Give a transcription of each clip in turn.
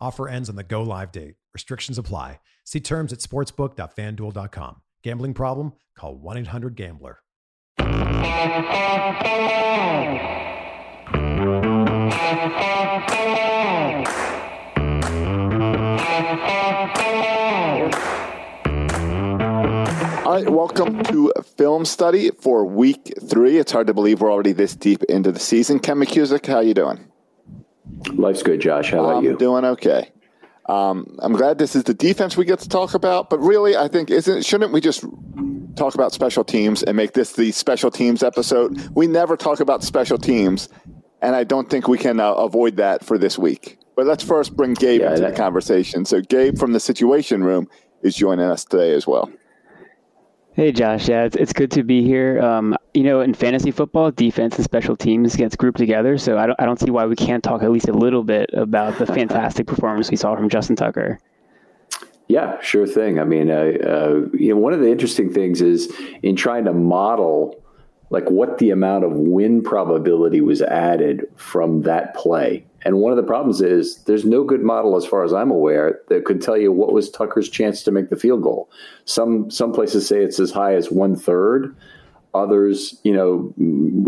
Offer ends on the go live date. Restrictions apply. See terms at sportsbook.fanduel.com. Gambling problem? Call 1 800 Gambler. All right, welcome to film study for week three. It's hard to believe we're already this deep into the season. Ken McKusick, how you doing? Life's good, Josh. How about I'm you? doing okay. Um, I'm glad this is the defense we get to talk about, but really, I think isn't shouldn't we just talk about special teams and make this the special teams episode? We never talk about special teams, and I don't think we can uh, avoid that for this week. But let's first bring Gabe Yeah, into that- the conversation. So, Gabe from the Situation Room is joining us today as well. Hey Josh, yeah, it's, it's good to be here. Um, you know, in fantasy football, defense and special teams gets grouped together, so I don't, I don't see why we can't talk at least a little bit about the fantastic performance we saw from Justin Tucker. Yeah, sure thing. I mean, uh, uh, you know, one of the interesting things is in trying to model like what the amount of win probability was added from that play. And one of the problems is there's no good model, as far as I'm aware, that could tell you what was Tucker's chance to make the field goal. Some some places say it's as high as one third. Others, you know,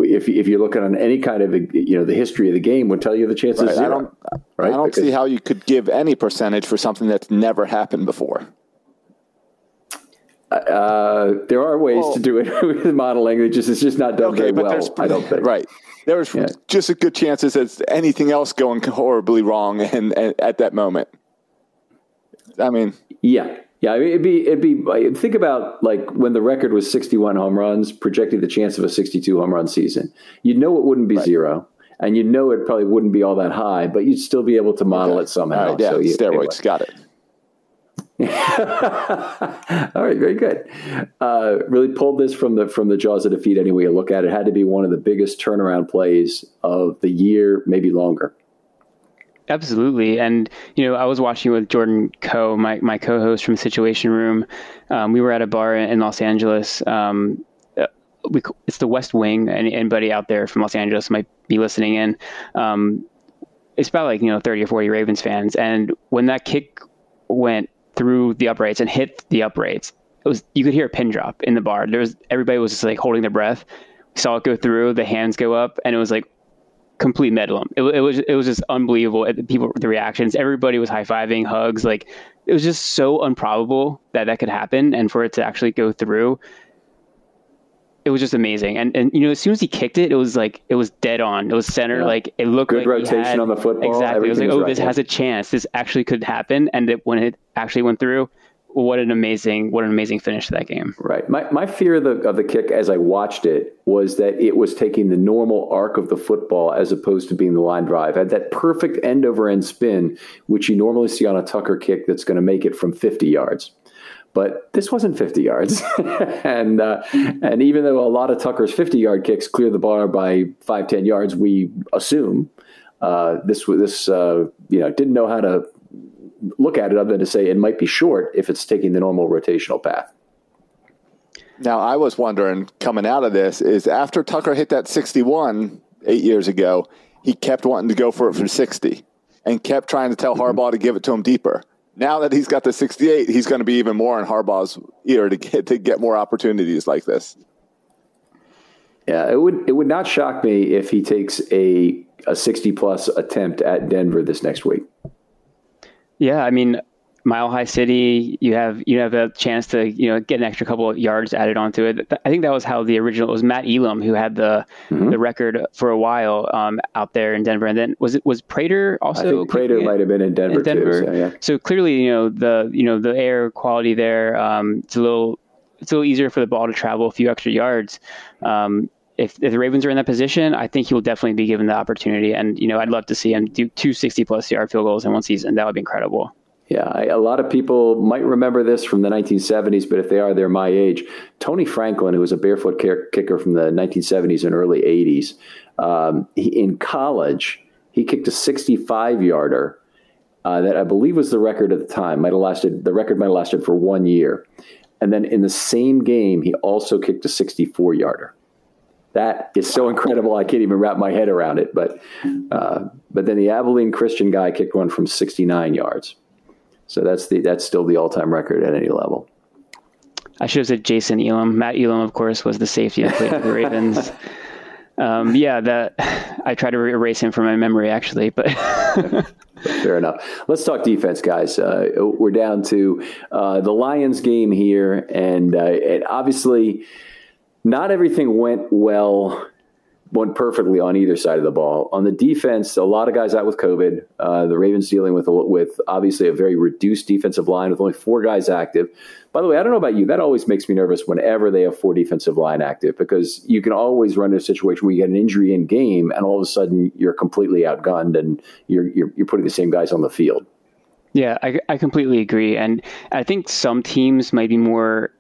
if if you're looking on any kind of you know the history of the game, would tell you the chances Right, is I don't, right? I don't Because- see how you could give any percentage for something that's never happened before. Uh, there are ways Well- to do it with modeling. It just it's just not done very well. I don't think. right. There's Yeah. just as good chances as anything else going horribly wrong, and, and at that moment. I mean, Yeah, yeah. I mean, it'd be it'd be think about like when the record was 61 home runs, projecting the chance of a 62 home run season. You'd know it wouldn't be zero, and you know it probably wouldn't be all that high, but you'd still be able to model okay. it somehow. Right, yeah, So you- steroids, anyway. got it. All right, very good. Uh, really pulled this from the from the jaws of defeat. Any way you look at it, it had to be one of the biggest turnaround plays of the year, maybe longer. Absolutely, and you know, I was watching with Jordan Coe, my my co-host from Situation Room. Um, we were at a bar in Los Angeles. Um, uh, we, it's the West Wing. Any, anybody out there from Los Angeles might be listening in. Um, it's about like you know 30 or 40 Ravens fans, and when that kick went through the uprights and hit the uprights. It was you could hear a pin drop in the bar. There was everybody was just like holding their breath. We saw it go through, the hands go up, and it was like complete medlum. It, it was it was just unbelievable. Eh, people, the reactions, everybody was high fiving, hugs. Like it was just so improbable that that could happen, and for it to actually go through it was just amazing. And and you know, as soon as he kicked it, it was like it was dead on. It was center. Yeah. Like it looked good like rotation had, on the football. Exactly. It was like, oh, right, this has a chance. This actually could happen. And it, when it actually went through, what an amazing what an amazing finish to that game. Right. My my fear of the of the kick as I watched it was that it was taking the normal arc of the football as opposed to being the line drive. It had that perfect end over end spin, which you normally see on a Tucker kick that's going to make it from 50 yards but this wasn't 50 yards. and uh, and even though a lot of Tucker's 50 yard kicks clear the bar by five ten yards, we assume uh, this this uh, you know didn't know how to look at it other than to say it might be short if it's taking the normal rotational path. Now I was wondering coming out of this is after Tucker hit that 61 eight years ago, he kept wanting to go for it from 60 and kept trying to tell Harbaugh to give it to him deeper now that he's got the 68, he's going to be even more in Harbaugh's ear to get to get more opportunities like this. Yeah, it would it would not shock me if he takes a a 60 plus attempt at Denver this next week. Yeah, I mean, Mile High City, you have you have a chance to you know get an extra couple of yards added onto it. I think that was how the original it was Matt Elam who had the mm-hmm. the record for a while um, out there in Denver, and then was it was Prater also? I think Prater might have been in Denver, in Denver. Too, so, yeah. so, clearly, you know the you know the air quality there. Um, it's a little it's a little easier for the ball to travel a few extra yards. Um, if, if the Ravens are in that position, I think he will definitely be given the opportunity. And you know, I'd love to see him do two sixty plus yard field goals in one season. That would be incredible. Yeah, I, a lot of people might remember this from the 1970s, but if they are, they're my age. Tony Franklin, who was a barefoot kicker from the 1970s and early 80s, um, he, in college, he kicked a 65 yarder uh, that I believe was the record at the time. Might have lasted the record might have lasted for one year, and then in the same game, he also kicked a 64 yarder. That is so incredible. I can't even wrap my head around it. But uh, but then the Abilene Christian guy kicked one from 69 yards. So that's the that's still the all time record at any level. I should have said Jason Elam. Matt Elam, of course, was the safety that played for the Ravens. Um, yeah, that I try to erase him from my memory actually, but fair enough. Let's talk defense, guys. Uh, we're down to uh, the Lions game here, and, uh, and obviously, not everything went well went perfectly on either side of the ball. On the defense, a lot of guys out with COVID. Uh, the Ravens dealing with with obviously a very reduced defensive line with only four guys active. By the way, I don't know about you. That always makes me nervous whenever they have four defensive line active because you can always run into a situation where you get an injury in game and all of a sudden you're completely outgunned and you're you're, you're putting the same guys on the field. Yeah, I, I completely agree. And I think some teams might be more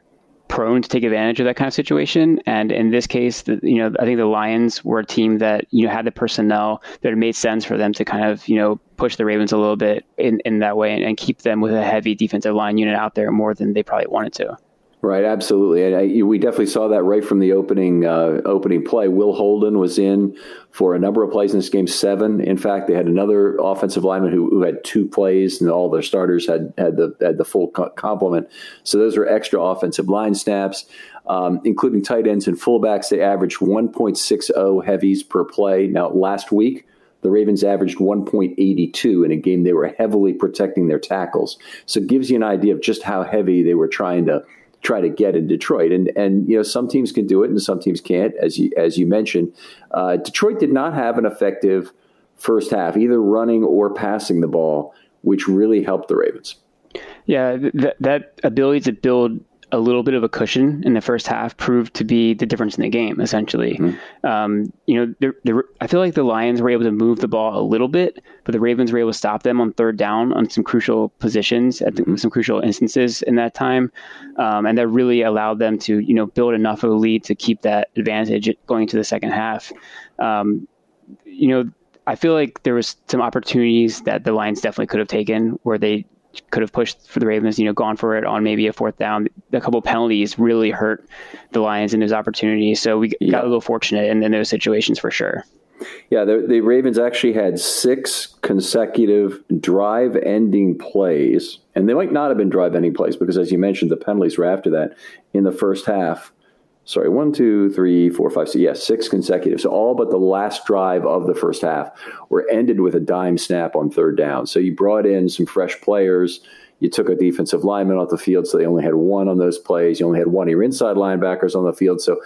prone to take advantage of that kind of situation. And in this case, the, you know, I think the Lions were a team that you know had the personnel that made sense for them to kind of you know push the Ravens a little bit in, in that way and, and keep them with a heavy defensive line unit out there more than they probably wanted to. Right, absolutely, and I, we definitely saw that right from the opening uh, opening play. Will Holden was in for a number of plays in this game, seven. In fact, they had another offensive lineman who, who had two plays, and all their starters had had the had the full complement. So those were extra offensive line snaps, um, including tight ends and fullbacks. They averaged 1.60 heavies per play. Now, last week. The Ravens averaged 1.82 in a game they were heavily protecting their tackles. So it gives you an idea of just how heavy they were trying to try to get in Detroit. And and you know some teams can do it and some teams can't, as you as you mentioned. Uh, Detroit did not have an effective first half, either running or passing the ball, which really helped the Ravens. Yeah, that that ability to build a little bit of a cushion in the first half proved to be the difference in the game, essentially. Mm-hmm. Um, you know, I feel like the Lions were able to move the ball a little bit, but the Ravens were able to stop them on third down on some crucial positions at mm-hmm. some crucial instances in that time. Um, and that really allowed them to, you know, build enough of a lead to keep that advantage going into the second half. Um, you know, I feel like there was some opportunities that the Lions definitely could have taken where they could have pushed for the Ravens, you know, gone for it on maybe a fourth down. A couple penalties really hurt the Lions in those opportunities. So we yeah. got a little fortunate in, in those situations for sure. Yeah, the, the, Ravens actually had six consecutive drive ending plays, and they might not have been drive ending plays because, as you mentioned, the penalties were after that in the first half sorry, one, two, three, four, five, six, yes, six consecutive. So all but the last drive of the first half were ended with a dime snap on third down. So you brought in some fresh players. You took a defensive lineman off the field, so they only had one on those plays. You only had one of your inside linebackers on the field, so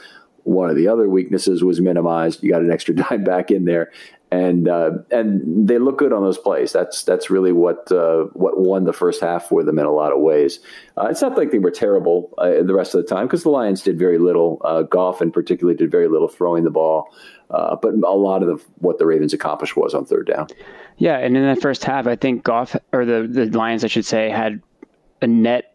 one of the other weaknesses was minimized. You got an extra dime back in there, and uh, and they look good on those plays. That's that's really what uh, what won the first half for them in a lot of ways. Uh, it's not like they were terrible uh, the rest of the time because the Lions did very little. Uh, Goff, in particular, did very little throwing the ball. Uh, but a lot of the, what the Ravens accomplished was on third down. Yeah, and in that first half, I think Goff or the the Lions, I should say, had a net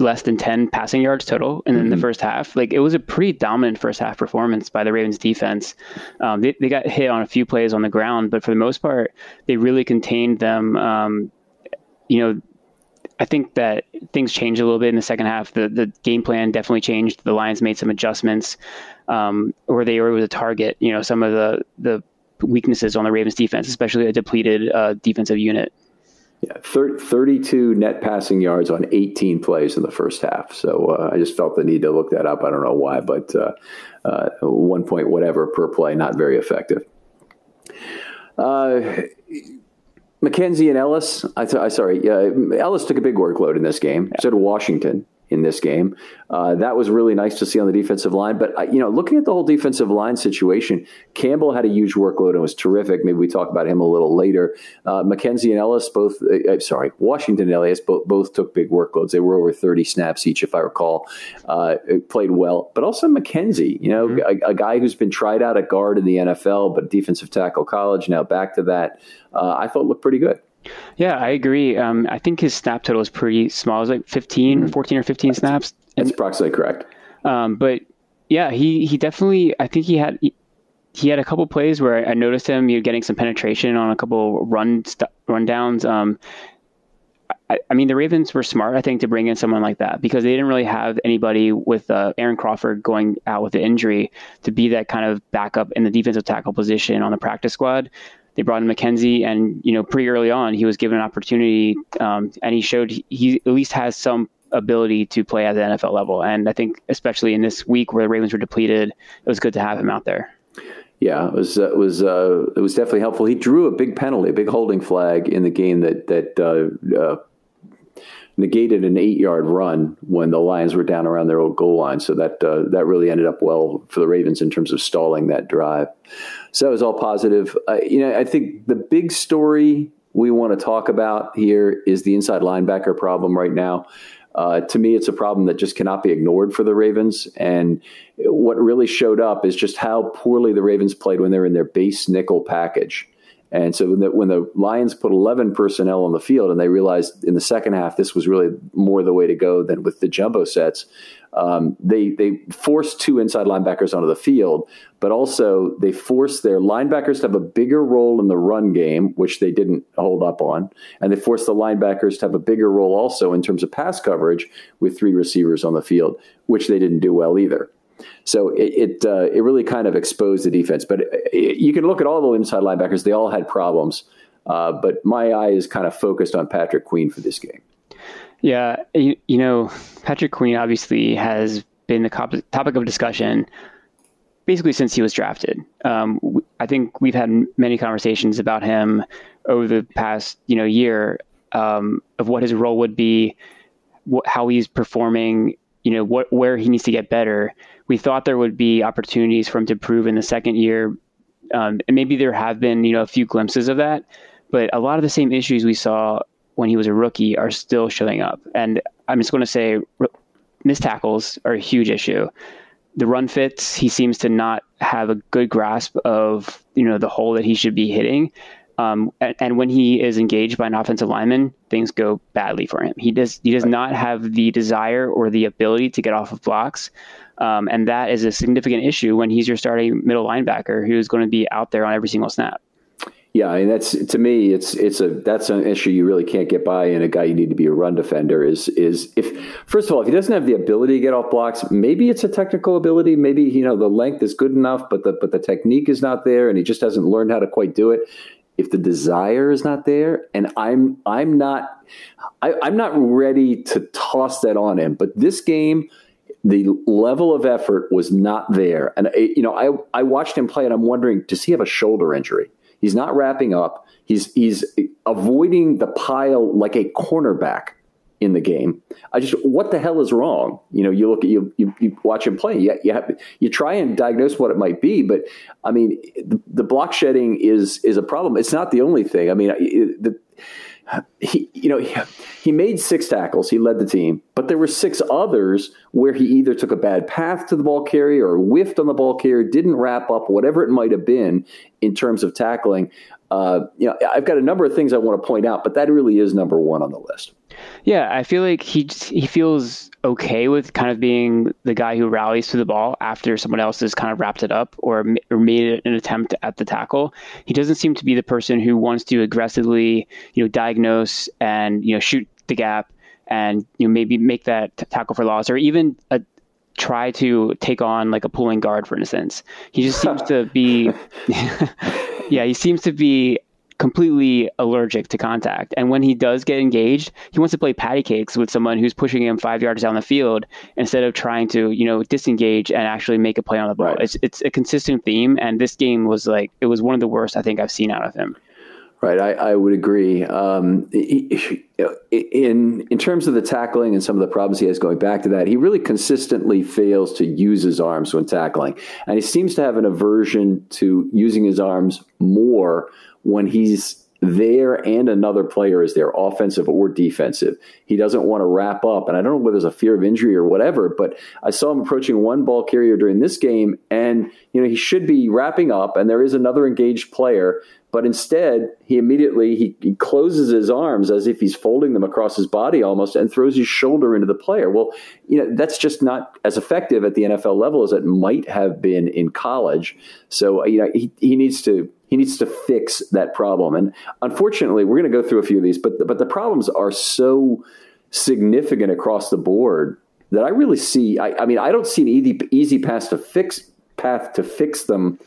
less than 10 passing yards total in mm-hmm. the first half. Like it was a pretty dominant first half performance by the Ravens defense. Um, they, they got hit on a few plays on the ground, but for the most part, they really contained them. Um, you know, I think that things changed a little bit in the second half. The the game plan definitely changed. The Lions made some adjustments, um, or they were able to target, you know, some of the the weaknesses on the Ravens defense, especially a depleted uh, defensive unit. Yeah, 32 net passing yards on 18 plays in the first half. So uh, I just felt the need to look that up. I don't know why, but uh, uh, one point whatever per play, not very effective. Uh, McKenzie and Ellis, I, th- I sorry, Ellis took a big workload in this game. Yeah. So did Washington in this game. Uh, that was really nice to see on the defensive line. But uh, you know, looking at the whole defensive line situation, Campbell had a huge workload and was terrific. Maybe we talk about him a little later. Uh, McKenzie and Ellis both, uh, uh, sorry, Washington and Ellis both, both took big workloads. They were over 30 snaps each, if I recall. Uh, played well, but also McKenzie, you know, mm-hmm. a, a, guy who's been tried out at guard in the NFL, but defensive tackle college, now back to that. I thought looked pretty good. Yeah, I agree. Um, I think his snap total is pretty small. It was like 15, mm-hmm. 14 or 15 snaps. That's approximately correct. Um, but yeah, he, he definitely, I think he had, he, had a couple plays where I noticed him you know, getting some penetration on a couple run st- run downs. Um, I, I, mean, the Ravens were smart, I think, to bring in someone like that because they didn't really have anybody with uh, Aaron Crawford going out with the injury to be that kind of backup in the defensive tackle position on the practice squad they brought in McKenzie, and you know, pretty early on, he was given an opportunity, um, and he showed he at least has some ability to play at the NFL level. And I think, especially in this week where the Ravens were depleted, it was good to have him out there. Yeah, it was uh, it was uh, it was definitely helpful. He drew a big penalty, a big holding flag in the game that that uh, uh negated an eight yard run when the Lions were down around their old goal line. So that uh, that really ended up well for the Ravens in terms of stalling that drive. So that was all positive. Uh, you know, I think the big story we want to talk about here is the inside linebacker problem right now. Uh, to me, it's a problem that just cannot be ignored for the Ravens. And what really showed up is just how poorly the Ravens played when they were in their base nickel package. And so when the, when the, Lions put 11 personnel on the field and they realized in the second half this was really more the way to go than with the jumbo sets, um, they, they forced two inside linebackers onto the field, but also they forced their linebackers to have a bigger role in the run game, which they didn't hold up on. And they forced the linebackers to have a bigger role also in terms of pass coverage with three receivers on the field, which they didn't do well either. So it it, uh, it really kind of exposed the defense. But it, you can look at all the inside linebackers; they all had problems. Uh, but my eye is kind of focused on Patrick Queen for this game. Yeah, you, you know, Patrick Queen obviously has been the topic of discussion basically since he was drafted. Um, I think we've had many conversations about him over the past you know year um, of what his role would be, wh- how he's performing, you know, what where he needs to get better we thought there would be opportunities for him to prove in the second year. Um, and maybe there have been, you know, a few glimpses of that, but a lot of the same issues we saw when he was a rookie are still showing up. And I'm just going to say missed tackles are a huge issue. The run fits, he seems to not have a good grasp of you know the hole that he should be hitting. Um, and, and, when he is engaged by an offensive lineman, things go badly for him. He does he does right. not have the desire or the ability to get off of blocks, um, and that is a significant issue when he's your starting middle linebacker who's going to be out there on every single snap. Yeah, and that's to me, it's it's a that's an issue you really can't get by in a guy you need to be a run defender. Is is if first of all, if he doesn't have the ability to get off blocks, maybe it's a technical ability. Maybe you know the length is good enough, but the but the technique is not there, and he just hasn't learned how to quite do it. If the desire is not there, and I'm I'm not I, I'm not ready to toss that on him. But this game, the level of effort was not there, and eh, you know I I watched him play, and I'm wondering, does he have a shoulder injury? He's not wrapping up. He's he's avoiding the pile like a cornerback in the game. I just what the hell is wrong? You know, you look at you you, you watch him play. You you, have, you try and diagnose what it might be, but I mean, the, the block shedding is is a problem. It's not the only thing. I mean, the he, you know, he, he, made six tackles. He led the team, but there were six others where he either took a bad path to the ball carrier or whiffed on the ball carrier, didn't wrap up, whatever it might have been in terms of tackling. Uh, you know, I've got a number of things I want to point out, but that really is number one on the list. Yeah, I feel like he he feels okay with kind of being the guy who rallies to the ball after someone else has kind of wrapped it up or, or made an attempt at the tackle. He doesn't seem to be the person who wants to aggressively, you know, diagnose and you know shoot the gap and you know maybe make that t- tackle for loss or even a, try to take on like a pulling guard, for instance. He just seems to be, yeah, he seems to be completely allergic to contact. And when he does get engaged, he wants to play patty cakes with someone who's pushing him five yards down the field instead of trying to, you know, disengage and actually make a play on the ball. Right. It's it's a consistent theme, and this game was like it was one of the worst I think I've seen out of him. Right, I, I would agree. Um, in in terms of the tackling and some of the problems he has going back to that, he really consistently fails to use his arms when tackling, and he seems to have an aversion to using his arms more when he's there and another player is there, offensive or defensive. He doesn't want to wrap up. And I don't know whether there's a fear of injury or whatever, but I saw him approaching one ball carrier during this game, and you know, he should be wrapping up, and there is another engaged player. But instead, he immediately he, he closes his arms as if he's folding them across his body almost and throws his shoulder into the player. Well, you know, that's just not as effective at the NFL level as it might have been in college. So, uh, you know, he, he needs to he needs to fix that problem. And unfortunately, we're going to go through a few of these, but but the problems are so significant across the board that I really see. I, I mean, I don't see an easy easy path to fix path to fix them.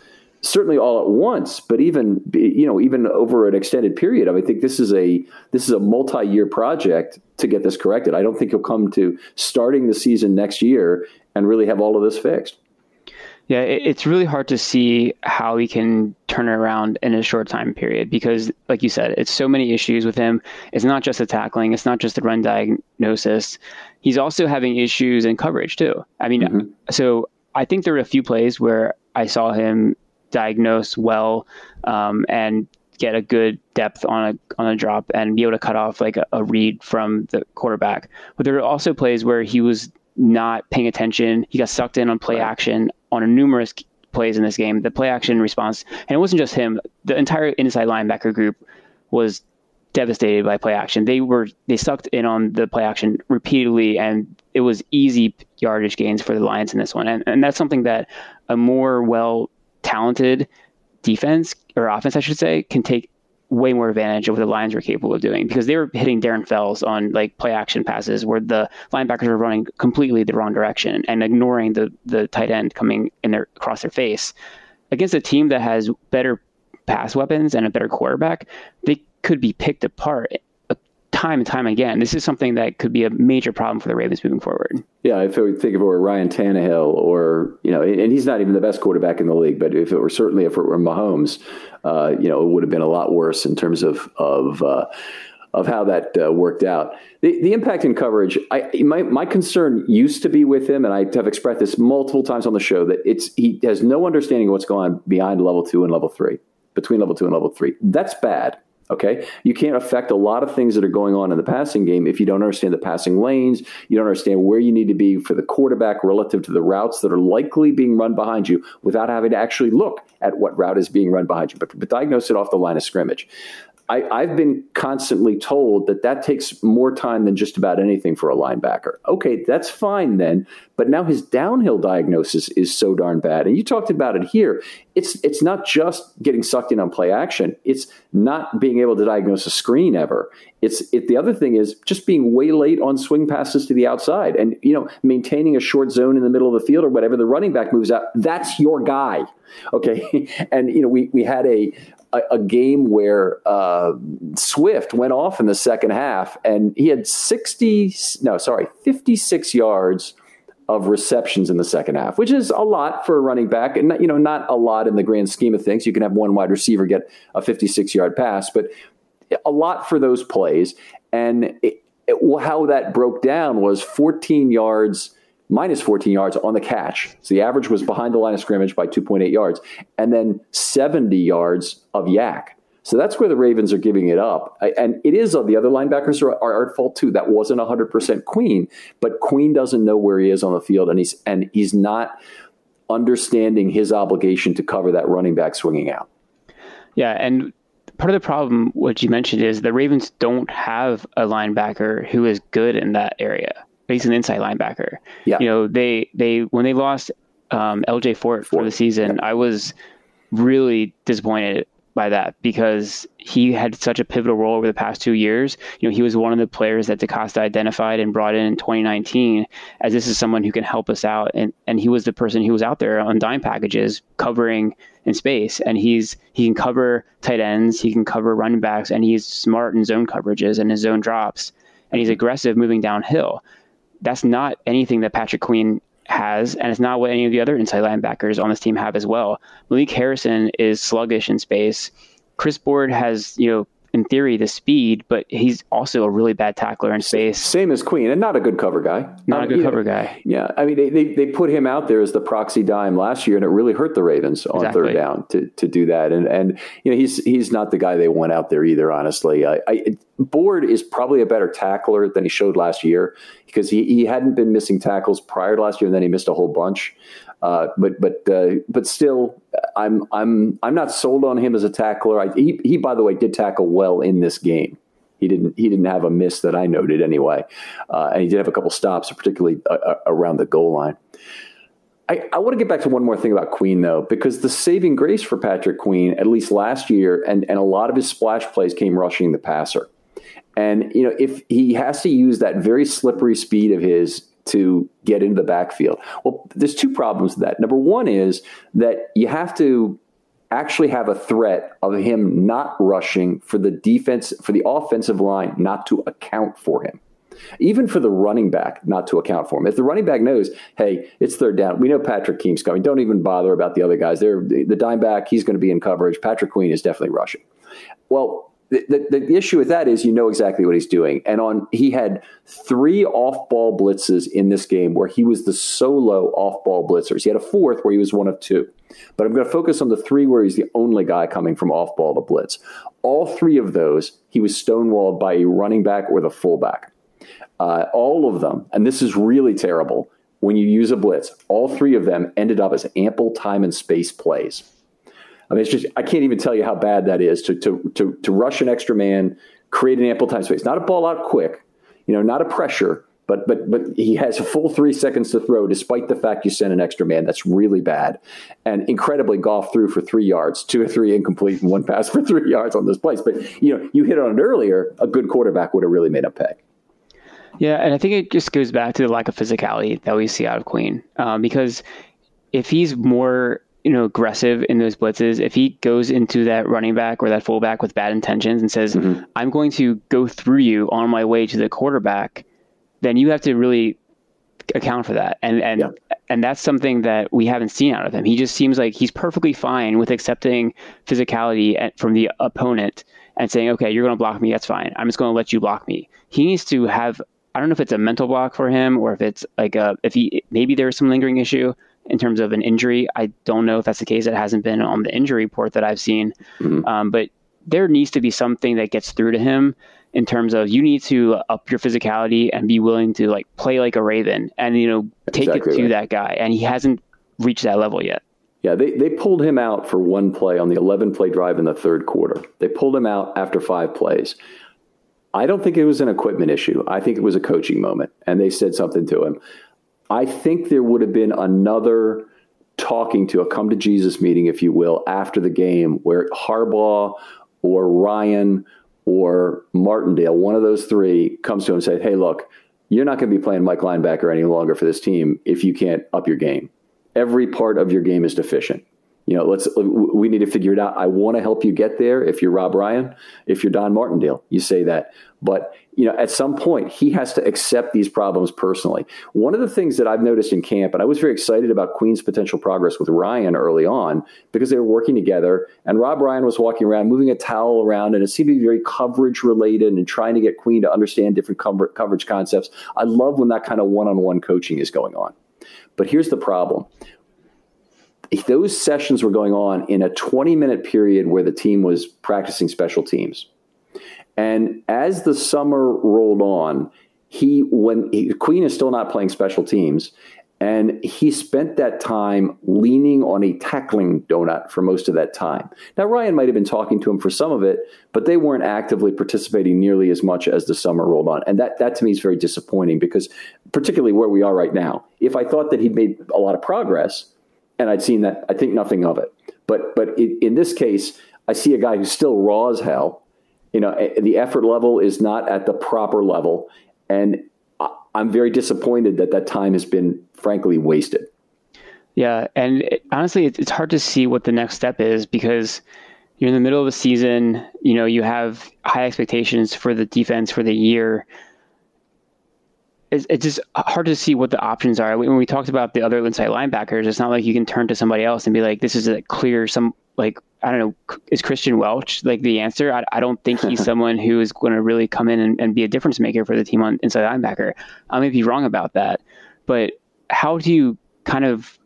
Certainly all at once, but even you know even over an extended period. I, mean, I think this is a this is a multi year project to get this corrected. I don't think you'll come to starting the season next year and really have all of this fixed. Yeah, it's really hard to see how he can turn it around in a short time period because, like you said, it's so many issues with him. It's not just the tackling, it's not just the run diagnosis. He's also having issues in coverage too. I mean, mm-hmm. so I think there were a few plays where I saw him diagnose well um, and get a good depth on a on a drop and be able to cut off like a, a read from the quarterback. But there were also plays where he was not paying attention. He got sucked in on play right. action on a numerous plays in this game. The play action response, and it wasn't just him. The entire inside linebacker group was devastated by play action. They were they sucked in on the play action repeatedly, and it was easy yardage gains for the Lions in this one. And and that's something that a more well talented defense or offense, I should say, can take way more advantage of what the Lions were capable of doing because they were hitting Darren Fells on like play action passes where the linebackers were running completely the wrong direction and ignoring the the tight end coming in their across their face. Against a team that has better pass weapons and a better quarterback, they could be picked apart time and time again. This is something that could be a major problem for the Ravens moving forward. Yeah, if we think of it were Ryan Tannehill or, you know, and he's not even the best quarterback in the league, but if it were certainly if it were Mahomes, uh, you know, it would have been a lot worse in terms of, of, uh, of how that uh, worked out. The, the impact in coverage, I, my, my concern used to be with him, and I have expressed this multiple times on the show, that it's he has no understanding of what's going on behind level two and level three, between level two and level three. That's bad Okay. You can't affect a lot of things that are going on in the passing game if you don't understand the passing lanes. You don't understand where you need to be for the quarterback relative to the routes that are likely being run behind you without having to actually look at what route is being run behind you, but, but diagnose it off the line of scrimmage. I, have been constantly told that that takes more time than just about anything for a linebacker. Okay, that's fine then, but now his downhill diagnosis is so darn bad. And you talked about it here. It's it's not just getting sucked in on play action. It's not being able to diagnose a screen ever. It's it, the other thing is just being way late on swing passes to the outside, and you know maintaining a short zone in the middle of the field or whatever. The running back moves out. That's your guy. Okay, and you know we we had a a, a game where uh, Swift went off in the second half, and he had sixty no sorry fifty six yards of receptions in the second half, which is a lot for a running back, and you know not a lot in the grand scheme of things. You can have one wide receiver get a fifty six yard pass, but a lot for those plays. And it, it, how that broke down was 14 yards minus 14 yards on the catch. So the average was behind the line of scrimmage by 2.8 yards, and then 70 yards of YAC. So that's where the Ravens are giving it up. And it is uh, the other linebackers are, are at fault too. That wasn't 100% Queen, but Queen doesn't know where he is on the field, and he's and he's not understanding his obligation to cover that running back swinging out. Yeah, and part of the problem, what you mentioned, is the Ravens don't have a linebacker who is good in that area. He's an inside linebacker. Yeah. You know, they they when they lost um, LJ Fort, Fort, for the season, yeah. I was really disappointed by that because he had such a pivotal role over the past two years. You know, he was one of the players that DeCosta identified and brought in in 2019 as this is someone who can help us out. And, and he was the person who was out there on dime packages covering in space. And he's he can cover tight ends, he can cover running backs, and he's smart in zone coverages and his zone drops. And he's aggressive moving downhill. That's not anything that Patrick Queen has, and it's not what any of the other inside linebackers on this team have as well. Malik Harrison is sluggish in space. Chris Board has, you know, in theory, the speed, but he's also a really bad tackler in space. Same as Queen, and not a good cover guy. Not um, a good yeah, cover guy. Yeah, I mean, they, they, they put him out there as the proxy dime last year, and it really hurt the Ravens on exactly. third down to, to do that. And and you know, he's he's not the guy they want out there either. Honestly, I, I Board is probably a better tackler than he showed last year because he, he hadn't been missing tackles prior to last year, and then he missed a whole bunch. Uh, but but uh, but still, I'm I'm I'm not sold on him as a tackler. I, he he by the way did tackle well in this game. He didn't he didn't have a miss that I noted anyway, uh, and he did have a couple stops, particularly uh, uh, around the goal line. I, I want to get back to one more thing about Queen though, because the saving grace for Patrick Queen, at least last year, and and a lot of his splash plays came rushing the passer. And you know, if he has to use that very slippery speed of his to get into the backfield. Well, there's two problems with that. Number one is that you have to actually have a threat of him not rushing for the defense, for the offensive line not to account for him. Even for the running back not to account for him. If the running back knows, hey, it's third down, we know Patrick Queen's coming. Don't even bother about the other guys. They're the dime back, he's going to be in coverage. Patrick Queen is definitely rushing. Well, the, the, the, issue with that is you know exactly what he's doing. And on he had three off ball blitzes in this game where he was the solo off ball blitzers. He had a fourth where he was one of two. But I'm going to focus on the three where he's the only guy coming from off ball to blitz. All three of those, he was stonewalled by a running back or the fullback. Uh, all of them, and this is really terrible when you use a blitz, all three of them ended up as ample time and space plays. I mean, it's just I can't even tell you how bad that is to to to, to rush an extra man, create an ample time space, not a ball out quick, you know, not a pressure, but but but he has a full three seconds to throw, despite the fact you sent an extra man. That's really bad, and incredibly Goff threw for three yards, two or three incomplete, and one pass for three yards on this place. But you know, you hit on it earlier. A good quarterback would have really made a pay. Yeah, and I think it just goes back to the lack of physicality that we see out of Queen, um, because if he's more you know, aggressive in those blitzes, if he goes into that running back or that fullback with bad intentions and says, mm-hmm. I'm going to go through you on my way to the quarterback, then you have to really account for that. And and yeah. and that's something that we haven't seen out of him. He just seems like he's perfectly fine with accepting physicality from the opponent and saying, "Okay, you're going to block me. That's fine. I'm just going to let you block me." He needs to have I don't know if it's a mental block for him or if it's like a if he maybe there's some lingering issue in terms of an injury. I don't know if that's the case. It hasn't been on the injury report that I've seen. Mm-hmm. Um, but there needs to be something that gets through to him in terms of you need to up your physicality and be willing to like play like a Raven and you know take exactly it to right. that guy. And he hasn't reached that level yet. Yeah, they, they pulled him out for one play on the 11 play drive in the third quarter. They pulled him out after five plays. I don't think it was an equipment issue. I think it was a coaching moment, and they said something to him. I think there would have been another talking to a come to Jesus meeting, if you will, after the game where Harbaugh or Ryan or Martindale, one of those three, comes to him and says, Hey, look, you're not going to be playing Mike linebacker any longer for this team if you can't up your game. Every part of your game is deficient you know, let's we need to figure it out. I want to help you get there. If you're Rob Ryan, if you're Don Martindale, you say that. But you know, at some point, he has to accept these problems personally. One of the things that I've noticed in camp, and I was very excited about Queen's potential progress with Ryan early on because they were working together, and Rob Ryan was walking around, moving a towel around, and it seemed to be very coverage related and trying to get Queen to understand different coverage concepts. I love when that kind of one-on-one coaching is going on. But here's the problem those sessions were going on in a 20 minute period where the team was practicing special teams. And as the summer rolled on, he when he, Queen is still not playing special teams, and he spent that time leaning on a tackling donut for most of that time. Now Ryan might have been talking to him for some of it, but they weren't actively participating nearly as much as the summer rolled on, and that that to me is very disappointing because particularly where we are right now. If I thought that he'd made a lot of progress, and I'd seen that. I think nothing of it. But but in, in this case, I see a guy who's still raw as hell. You know, eh, the effort level is not at the proper level, and I'm very disappointed that that time has been frankly wasted. Yeah, and it, honestly, it's hard to see what the next step is because you're in the middle of the season. You know, you have high expectations for the defense for the year it's, it's just hard to see what the options are. When we talked about the other inside linebackers, it's not like you can turn to somebody else and be like, this is a clear, some like, I don't know, is Christian Welch like the answer? I, I don't think he's someone who is going to really come in and, and, be a difference maker for the team on inside linebacker. I may be wrong about that, but how do you kind of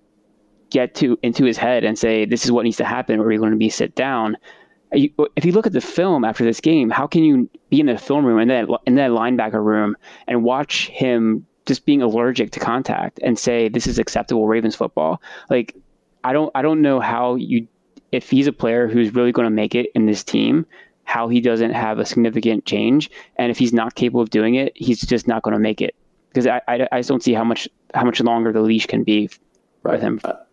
get to into his head and say, this is what needs to happen, or are you going to be sit down? if you look at the film after this game, how can you be in the film room and then in that linebacker room and watch him just being allergic to contact and say this is acceptable Ravens football? Like, I don't, I don't know how you, if he's a player who's really going to make it in this team, how he doesn't have a significant change, and if he's not capable of doing it, he's just not going to make it. Because I, I, I just don't see how much, how much longer the leash can be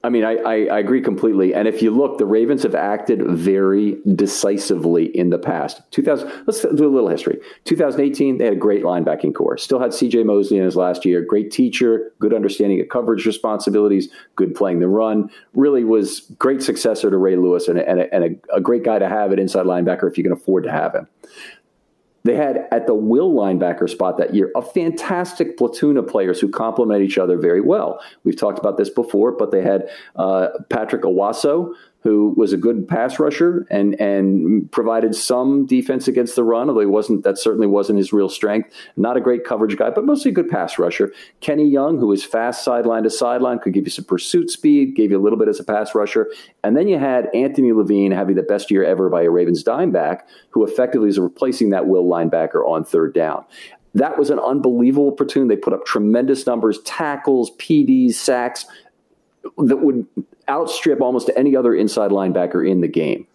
I mean, I, I, I, agree completely. And if you look, the Ravens have acted very decisively in the past. 2000, let's do a little history. 2018, they had a great linebacking corps. Still had C.J. Mosley in his last year. Great teacher, good understanding of coverage responsibilities, good playing the run. Really was great successor to Ray Lewis and, and, a, and a, a great guy to have at inside linebacker if you can afford to have him. They had at the will linebacker spot that year a fantastic platoon of players who complement each other very well. We've talked about this before, but they had uh, Patrick Onwuasor, who was a good pass rusher and and provided some defense against the run, although he wasn't that certainly wasn't his real strength. Not a great coverage guy, but mostly a good pass rusher. Kenny Young, who was fast sideline to sideline, could give you some pursuit speed, gave you a little bit as a pass rusher. And then you had Anthony Levine having the best year ever by a Ravens dimeback, who effectively is replacing that will linebacker on third down. That was an unbelievable platoon. They put up tremendous numbers, tackles, PDs, sacks that would outstrip almost any other inside linebacker in the game.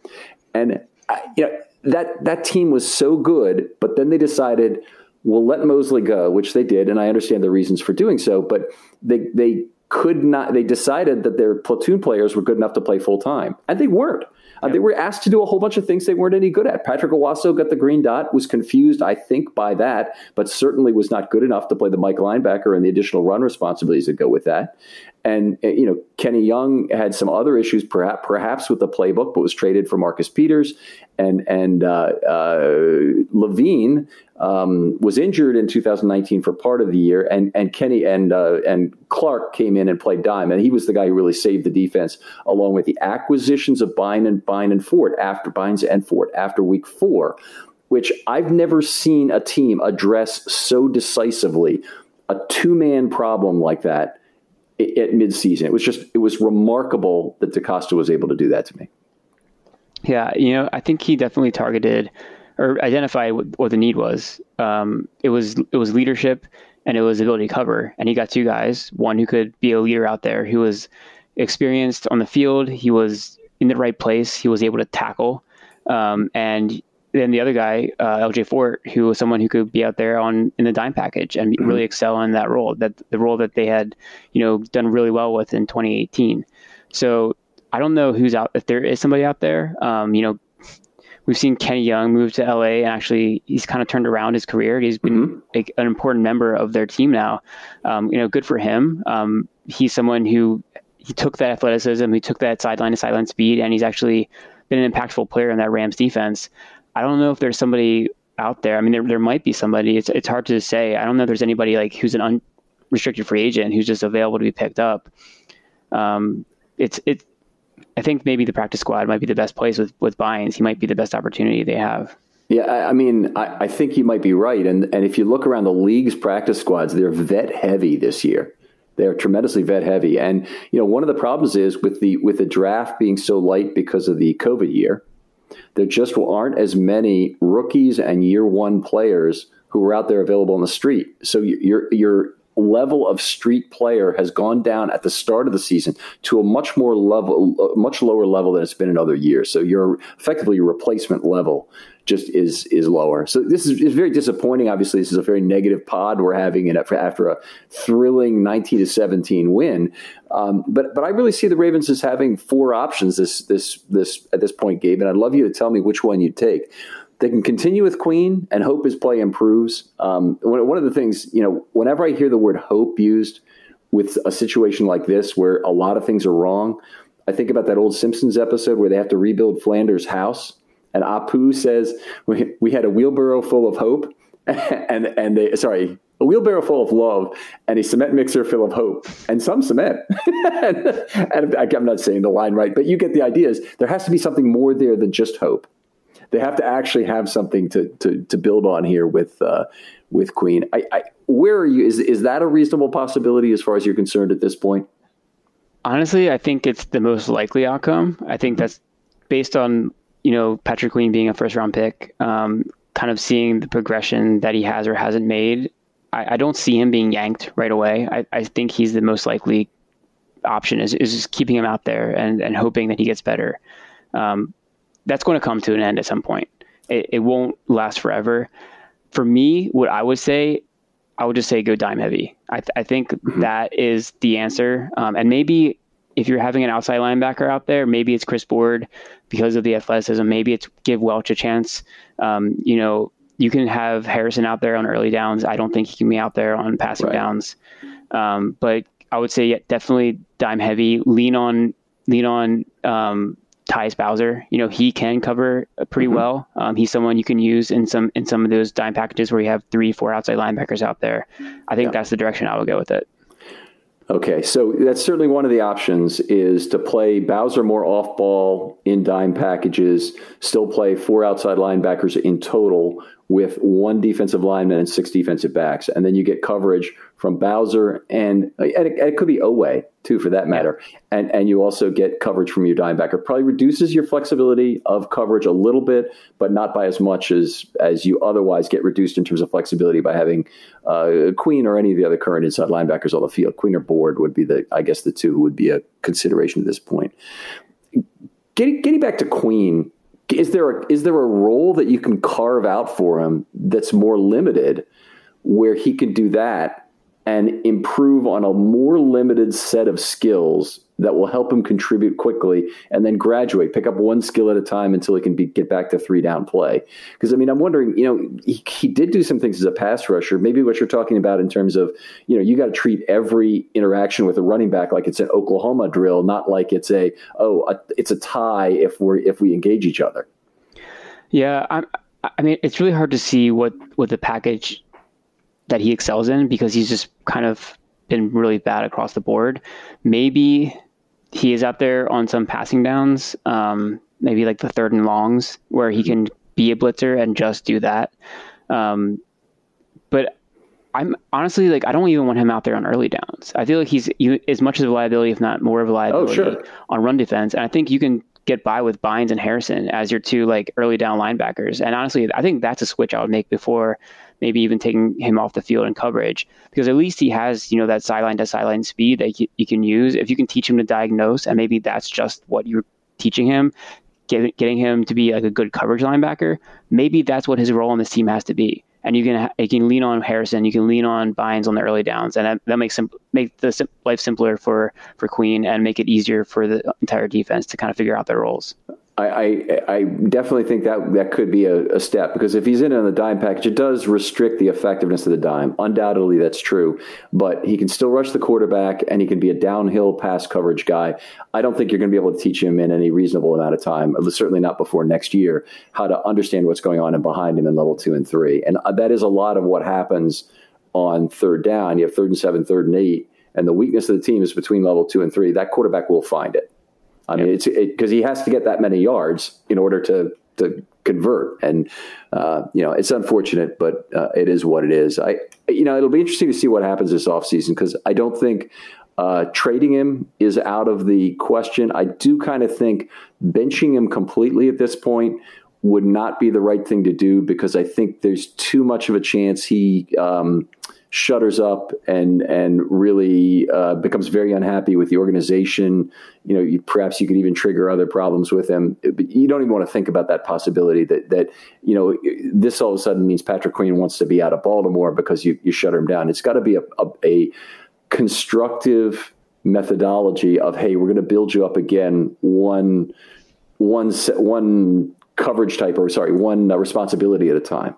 And you know that that team was so good, but then they decided we'll let Mosley go, which they did, and I understand the reasons for doing so. But they they could not. They decided that their platoon players were good enough to play full time, and they weren't. Uh, They were asked to do a whole bunch of things they weren't any good at. Patrick Onwuasor got the green dot, was confused, I think, by that, but certainly was not good enough to play the Mike linebacker and the additional run responsibilities that go with that. And uh, you know, Kenny Young had some other issues, perhaps, perhaps with the playbook, but was traded for Marcus Peters. And and uh, uh, Levine um, was injured in 2019 for part of the year, and and Kenny and uh, and Clark came in and played dime, and he was the guy who really saved the defense, along with the acquisitions of Bine and Bine and Fort after Bynes and Fort after Week Four, which I've never seen a team address so decisively a two man problem like that at midseason. It was just it was remarkable that DeCosta was able to do that to me. Yeah, you know, I think he definitely targeted or identified what, what the need was. Um, it was it was leadership and it was ability to cover. And he got two guys, one who could be a leader out there, who was experienced on the field. He was in the right place. He was able to tackle. Um, and then the other guy, uh, LJ Fort, who was someone who could be out there on in the dime package and mm-hmm. really excel in that role. That the role that they had, you know, done really well with in 2018. So I don't know who's out if there is somebody out there. Um, you know, we've seen Kenny Young move to LA and actually he's kind of turned around his career. He's been mm-hmm. a, an important member of their team now. Um, you know, good for him. Um, he's someone who he took that athleticism, he took that sideline to sideline speed, and he's actually been an impactful player in that Rams defense. I don't know if there's somebody out there. I mean, there there might be somebody. It's it's hard to say. I don't know if there's anybody like who's an unrestricted free agent who's just available to be picked up. Um, it's it I think maybe the practice squad might be the best place with with Bynes. He might be the best opportunity they have. Yeah, I, I mean, I, I, think you might be right. And and if you look around the league's practice squads, they're vet heavy this year. They're tremendously vet heavy. And you know, one of the problems is with the with the draft being so light because of the COVID year, there just aren't as many rookies and year one players who are out there available on the street. So you're you're level of street player has gone down at the start of the season to a much more level, much lower level than it's been in other years. So you're effectively your replacement level just is is lower. So this is, is very disappointing. Obviously, this is a very negative pod we're having it after a thrilling 19 to 17 win. Um, but but I really see the Ravens as having four options this this this at this point, Gabe. And I'd love you to tell me which one you take they can continue with Queen and hope his play improves. Um, one of the things, you know, whenever I hear the word hope used with a situation like this where a lot of things are wrong, I think about that old Simpsons episode where they have to rebuild Flanders' house. And Apu says, we, we had a wheelbarrow full of hope and, and they, sorry, a wheelbarrow full of love and a cement mixer full of hope and some cement. and, and I'm not saying the line right, but you get the ideas. There has to be something more there than just hope they have to actually have something to to, to build on here with uh, with Queen. I, I, where are you? Is is that a reasonable possibility as far as you're concerned at this point? Honestly, I think it's the most likely outcome. I think that's based on you know Patrick Queen being a first round pick, um, kind of seeing the progression that he has or hasn't made. I, I don't see him being yanked right away. I, I think he's the most likely option is, is just keeping him out there and, and hoping that he gets better. Um, that's going to come to an end at some point. It, it won't last forever. For me, what I would say, I would just say go dime heavy. I, th- I think mm-hmm. that is the answer. Um, and maybe if you're having an outside linebacker out there, maybe it's Chris Board because of the athleticism. Maybe it's give Welch a chance. Um, you know, you can have Harrison out there on early downs. I don't think he can be out there on passing right. downs. Um, but I would say yeah, definitely dime heavy. Lean on lean on um, Tyus Bowser. You know, he can cover pretty mm-hmm. well. Um, he's someone you can use in some in some of those dime packages where you have three, four outside linebackers out there. I think yeah. that's the direction I would go with it. Okay, so that's certainly one of the options is to play Bowser more off ball in dime packages, still play four outside linebackers in total with one defensive lineman and six defensive backs. And then you get coverage from Bowser and, and, it, and it, could be Oweh too, for that matter. And, and you also get coverage from your dime backer. Probably reduces your flexibility of coverage a little bit, but not by as much as, as you otherwise get reduced in terms of flexibility by having uh, Queen or any of the other current inside linebackers on the field. Queen or Board would be the, I guess, the two who would be a consideration at this point. Getting, getting back to Queen, is there a, is there a role that you can carve out for him that's more limited where he can do that and improve on a more limited set of skills that will help him contribute quickly and then graduate, pick up one skill at a time until he can be, get back to three down play. Because I mean, I'm wondering, you know, he, he, did do some things as a pass rusher. Maybe what you're talking about in terms of, you know, you got to treat every interaction with a running back like it's an Oklahoma drill, not like it's a oh, a, it's a tie if we're if we engage each other. Yeah, i I mean, it's really hard to see what what the package that he excels in because he's just kind of been really bad across the board. Maybe he is out there on some passing downs, um, maybe like the third and longs, where he can be a blitzer and just do that. Um, but I'm honestly like I don't even want him out there on early downs. I feel like he's as much as a liability, if not more of a liability, oh, sure. on run defense. And I think you can get by with Bynes and Harrison as your two like early down linebackers. And honestly, I think that's a switch I would make before maybe even taking him off the field in coverage because at least he has you know that sideline to sideline speed that you can use. If you can teach him to diagnose, and maybe that's just what you're teaching him, get, getting him to be like a good coverage linebacker, maybe that's what his role on this team has to be. And you can you can lean on Harrison, you can lean on Bynes on the early downs, and that, that makes sim- make the sim- life simpler for for Queen and make it easier for the entire defense to kind of figure out their roles. I, I, I, definitely think that that could be a, a, step because if he's in on the dime package, it does restrict the effectiveness of the dime. Undoubtedly, that's true. But he can still rush the quarterback and he can be a downhill pass coverage guy. I don't think you're going to be able to teach him in any reasonable amount of time, certainly not before next year, how to understand what's going on and behind him in level two and three. And uh, that is a lot of what happens on third down. You have third and seven, third and eight, and the weakness of the team is between level two and three. That quarterback will find it. I mean, it's because it, he has to get that many yards in order to to convert, and uh, you know, it's unfortunate, but uh, it is what it is. I, you know, it'll be interesting to see what happens this offseason because I don't think. Uh, trading him is out of the question. I do kind of think benching him completely at this point would not be the right thing to do because I think there's too much of a chance he um, shutters up and and really uh, becomes very unhappy with the organization. You know, you, perhaps you could even trigger other problems with him. You don't even want to think about that possibility that that you know this all of a sudden means Patrick Queen wants to be out of Baltimore because you you shut him down. It's got to be a, a, a constructive methodology of hey, we're going to build you up again one one one coverage type or sorry one uh, responsibility at a time.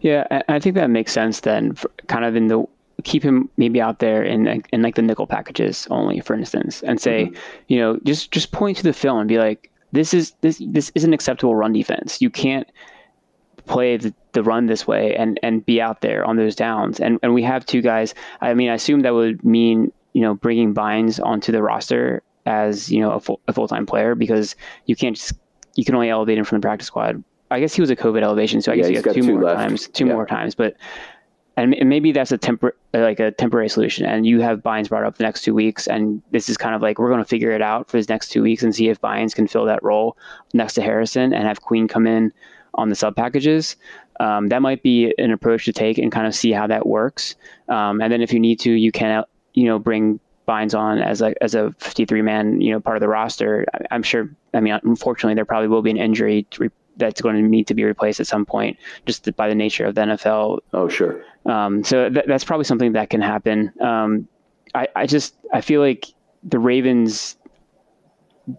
Yeah, I think that makes sense then, kind of in the keep him maybe out there in in like the nickel packages only, for instance, and say, mm-hmm. you know, just just point to the film and be like, this is this this is an acceptable run defense. You can't play the, the run this way and and be out there on those downs. And and we have two guys. I mean, I assume that would mean you know bringing Bynes onto the roster as you know a full a full time player because you can't just you can only elevate him from the practice squad I guess he was a COVID elevation, so I yeah, guess he got, two, two, more left. times, two yeah. more times. But and maybe that's a tempor- like a temporary solution. And you have Bynes brought up the next two weeks, and this is kind of like we're going to figure it out for his next two weeks and see if Bynes can fill that role next to Harrison and have Queen come in on the sub packages. Um, that might be an approach to take and kind of see how that works. Um, and then if you need to, you can you know bring Bynes on as a as a 53 man you know part of the roster. I, am sure. I mean, unfortunately, there probably will be an injury to re- that's going to need to be replaced at some point, just by the nature of the NFL. Oh, sure. Um, so th- that's probably something that can happen. Um, I, I just I feel like the Ravens,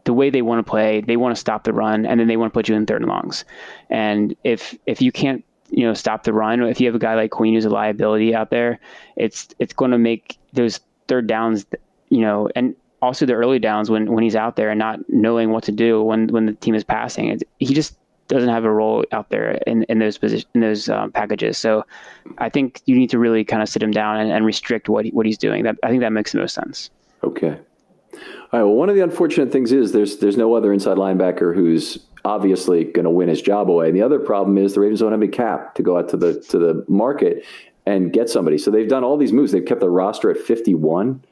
the way they want to play, they want to stop the run, and then they want to put you in third and longs. And if if you can't you know stop the run, if you have a guy like Queen who's a liability out there, it's it's going to make those third downs, you know, and also the early downs when when he's out there and not knowing what to do when when the team is passing. It, he just doesn't have a role out there in, in those position, in those um, packages. So I think you need to really kind of sit him down and, and restrict what he, what he's doing. That I think that makes the most sense. Okay. All right. Well, one of the unfortunate things is there's there's no other inside linebacker who's obviously going to win his job away. And the other problem is the Ravens don't have any cap to go out to the to the market and get somebody. So they've done all these moves. They've kept the roster at 51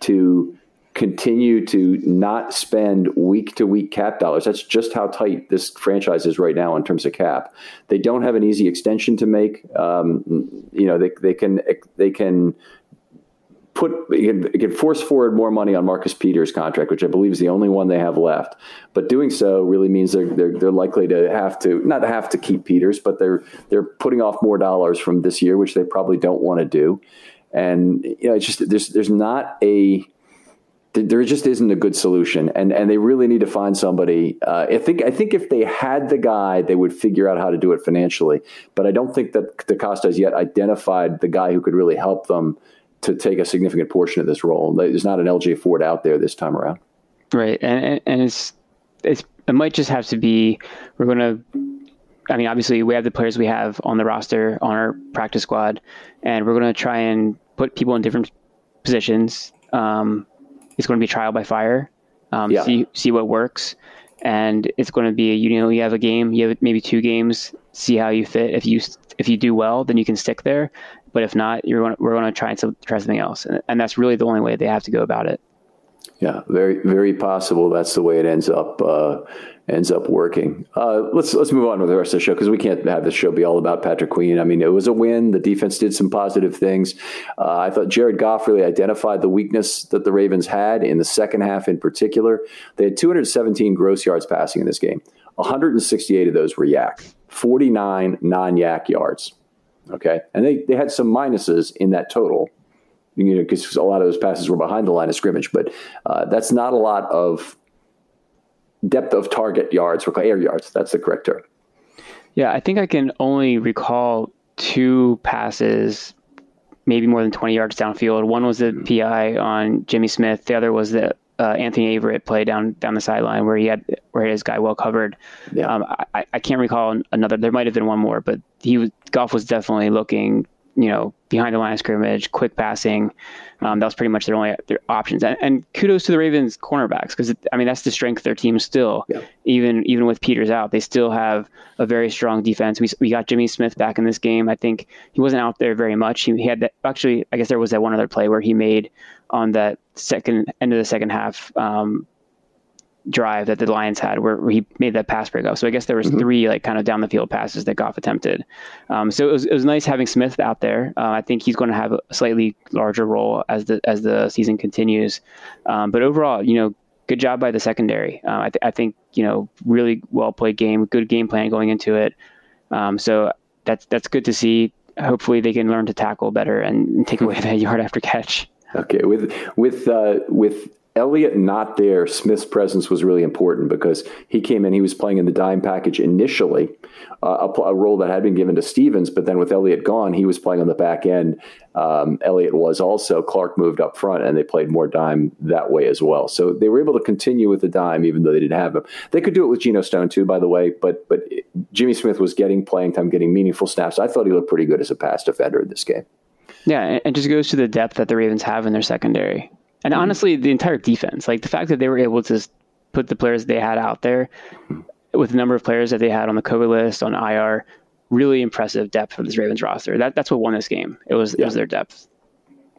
to continue to not spend week to week cap dollars. That's just how tight this franchise is right now in terms of cap. They don't have an easy extension to make. Um, you know, they, they can they can put you can, force forward more money on Marcus Peters' contract, which I believe is the only one they have left. But doing so really means they're they're, they're likely to have to not have to keep Peters, but they're they're putting off more dollars from this year, which they probably don't want to do. And you know, it's just there's there's not a there just isn't a good solution, and and they really need to find somebody. Uh, I think I think if they had the guy, they would figure out how to do it financially. But I don't think that DeCosta has yet identified the guy who could really help them to take a significant portion of this role. There's not an LJ Fort out there this time around. Right, and and it's it's it might just have to be we're going to I mean, obviously, we have the players we have on the roster on our practice squad, and we're going to try and put people in different positions. Um, it's going to be trial by fire. Um, yeah. See see what works, and it's going to be you know you have a game, you have maybe two games, see how you fit. If you if you do well, then you can stick there. But if not, you're going to, we're going to try some, try something else, and, and that's really the only way they have to go about it. Yeah, very very possible. That's the way it ends up uh, ends up working. Uh, let's let's move on with the rest of the show because we can't have the show be all about Patrick Queen. I mean, it was a win. The defense did some positive things. Uh, I thought Jared Goff really identified the weakness that the Ravens had in the second half, in particular. They had 217 gross yards passing in this game. 168 of those were YAC. 49 non YAC yards. Okay, and they they had some minuses in that total you know, because a lot of those passes were behind the line of scrimmage. But uh, that's not a lot of depth of target yards or air yards. That's the correct term. Yeah, I think I can only recall two passes, maybe more than 20 yards downfield. One was the mm-hmm. PI on Jimmy Smith. The other was the uh, Anthony Averett play down down the sideline where he had where his guy well covered. Yeah. Um, I, I can't recall another. There might have been one more, but he was Goff was definitely looking you know, behind the line of scrimmage, quick passing. Um, that was pretty much their only their options. And, and kudos to the Ravens cornerbacks because I mean that's the strength of their team still. Yeah. Even even with Peters out, they still have a very strong defense. We, we got Jimmy Smith back in this game. I think he wasn't out there very much. He, he had that actually. I guess there was that one other play where he made on that second end of the second half um, drive that the Lions had where, he made that pass breakup. So I guess there was mm-hmm. three like kind of down the field passes that Goff attempted. Um, so it was, it was nice having Smith out there. Uh, I think he's going to have a slightly larger role as the as the season continues. Um, but overall, you know, good job by the secondary. Uh, I, th- I, think you know really well played game, good game plan going into it. Um, so that's that's good to see. Hopefully they can learn to tackle better and, and take away that yard after catch. Okay, with with uh, with Elliott not there, Smith's presence was really important because he came in, he was playing in the dime package initially, uh, a, a, role that had been given to Stephens, but then with Elliott gone, he was playing on the back end. Um, was also, Clark moved up front, and they played more dime that way as well. So they were able to continue with the dime, even though they didn't have him. They could do it with Geno Stone too, by the way, but but Jimmy Smith was getting playing time, getting meaningful snaps. I thought he looked pretty good as a pass defender in this game. Yeah, it just goes to the depth that the Ravens have in their secondary. And mm-hmm. honestly, the entire defense, like the fact that they were able to put the players they had out there with the number of players that they had on the COVID list, on IR, really impressive depth for this Ravens roster. That that's what won this game. It was yeah. it was their depth.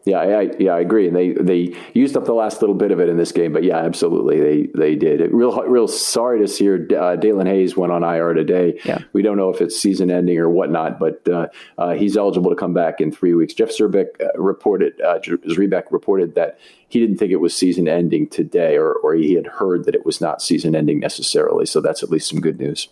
Yeah, I, yeah, I agree. And they they used up the last little bit of it in this game, but yeah, absolutely, they they did. It, real real sorry to see her. Uh, Daelin Hayes went on IR today. Yeah. we don't know if it's season ending or whatnot, but uh, uh, he's eligible to come back in three weeks. Jeff Zrebiec uh, reported uh, Zrebiec reported that he didn't think it was season ending today, or or he had heard that it was not season ending necessarily. So that's at least some good news.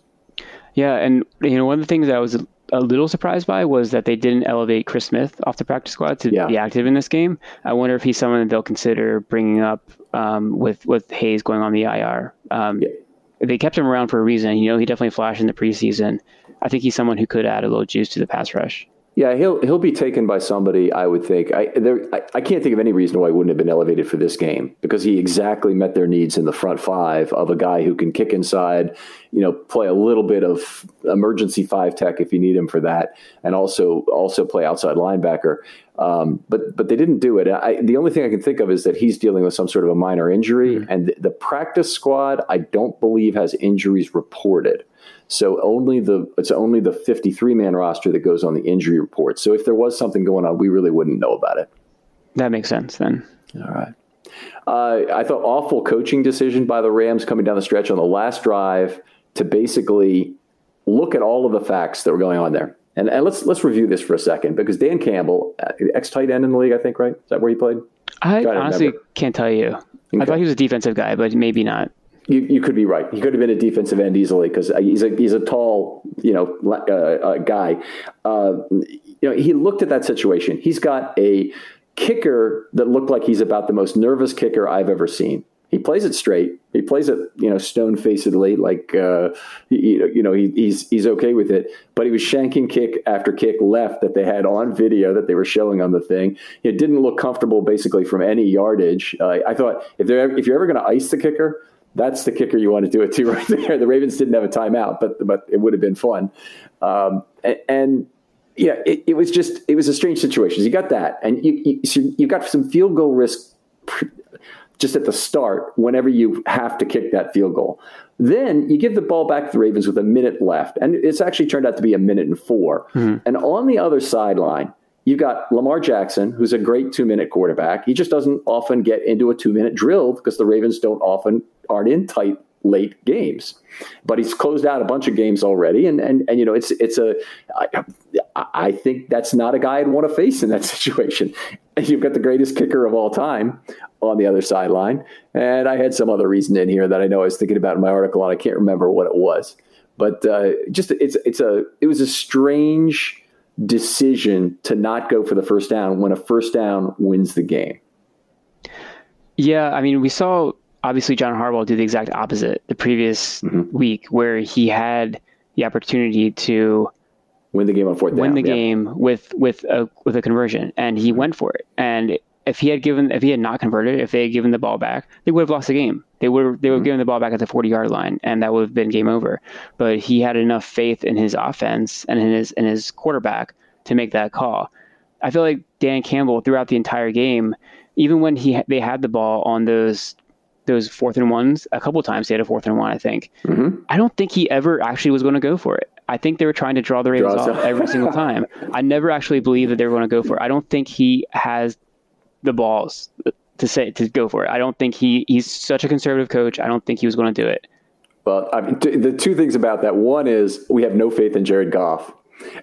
Yeah, and you know one of the things that was a little surprised by was that they didn't elevate Chris Smith off the practice squad to yeah. be active in this game. I wonder if he's someone that they'll consider bringing up um, with with Hayes going on the IR. Um, yeah. They kept him around for a reason. You know, he definitely flashed in the preseason. I think he's someone who could add a little juice to the pass rush. Yeah, he'll he'll be taken by somebody. I would think. I there. I, I, can't think of any reason why he wouldn't have been elevated for this game because he exactly met their needs in the front five of a guy who can kick inside, you know, play a little bit of emergency five tech if you need him for that, and also also play outside linebacker. Um, but but they didn't do it. I, the only thing I can think of is that he's dealing with some sort of a minor injury, mm-hmm. and the, the practice squad I don't believe has injuries reported. So only the it's only the 53 man roster that goes on the injury report. So if there was something going on, we really wouldn't know about it. That makes sense then. All right. Uh, I thought awful coaching decision by the Rams coming down the stretch on the last drive to basically look at all of the facts that were going on there. And, and let's let's review this for a second because Dan Campbell, uh, ex tight end in the league, I think, right? Is that where he played? I honestly remember. can't tell you. Okay. I thought he was a defensive guy, but maybe not you, you could be right. He could have been a defensive end easily because he's a he's a tall you know uh, uh, guy. Uh, you know he looked at that situation. He's got a kicker that looked like he's about the most nervous kicker I've ever seen. He plays it straight. He plays it, you know, stone facedly, like uh, you, you know, he, he's he's okay with it. But he was shanking kick after kick left that they had on video that they were showing on the thing. It didn't look comfortable, basically, from any yardage. Uh, I thought if they're if you're ever going to ice the kicker, that's the kicker you want to do it to right there. The Ravens didn't have a timeout, but but it would have been fun. Um, and, and, yeah, it, it, was just it was a strange situation. You got that, and you you, so you got some field goal risk just at the start whenever you have to kick that field goal. Then you give the ball back to the Ravens with a minute left, and it's actually turned out to be a minute and 4 mm-hmm. And on the other sideline, you've got Lamar Jackson, who's a great two minute quarterback. He just doesn't often get into a two minute drill because the Ravens don't often aren't in tight late games. But he's closed out a bunch of games already, and and and you know it's it's a I, I think that's not a guy I'd want to face in that situation. You've got the greatest kicker of all time on the other sideline, and I had some other reason in here that I know I was thinking about in my article, and I can't remember what it was. But uh, just it's it's a it was a strange decision to not go for the first down when a first down wins the game. Yeah, I mean, we saw obviously John Harbaugh did the exact opposite the previous mm-hmm. week, where he had the opportunity to win the game on fourth down. win the yeah. game with with a with a conversion, and he went for it. And if he had given if he had not converted, if they had given the ball back, they would have lost the game. They would they would have mm-hmm. given the ball back at the 40 yard line, and that would have been game over. But he had enough faith in his offense and in his in his quarterback to make that call. I feel like Dan Campbell throughout the entire game, even when he they had the ball on those those fourth and ones a couple times, they had a fourth and one, I think. Mm-hmm. I don't think he ever actually was going to go for it. I think they were trying to draw the Ravens draw off every single time. I never actually believed that they were going to go for it. I don't think he has the balls to say to go for it. I don't think he he's such a conservative coach. I don't think he was going to do it. Well, I mean, t- the two things about that one is we have no faith in Jared Goff,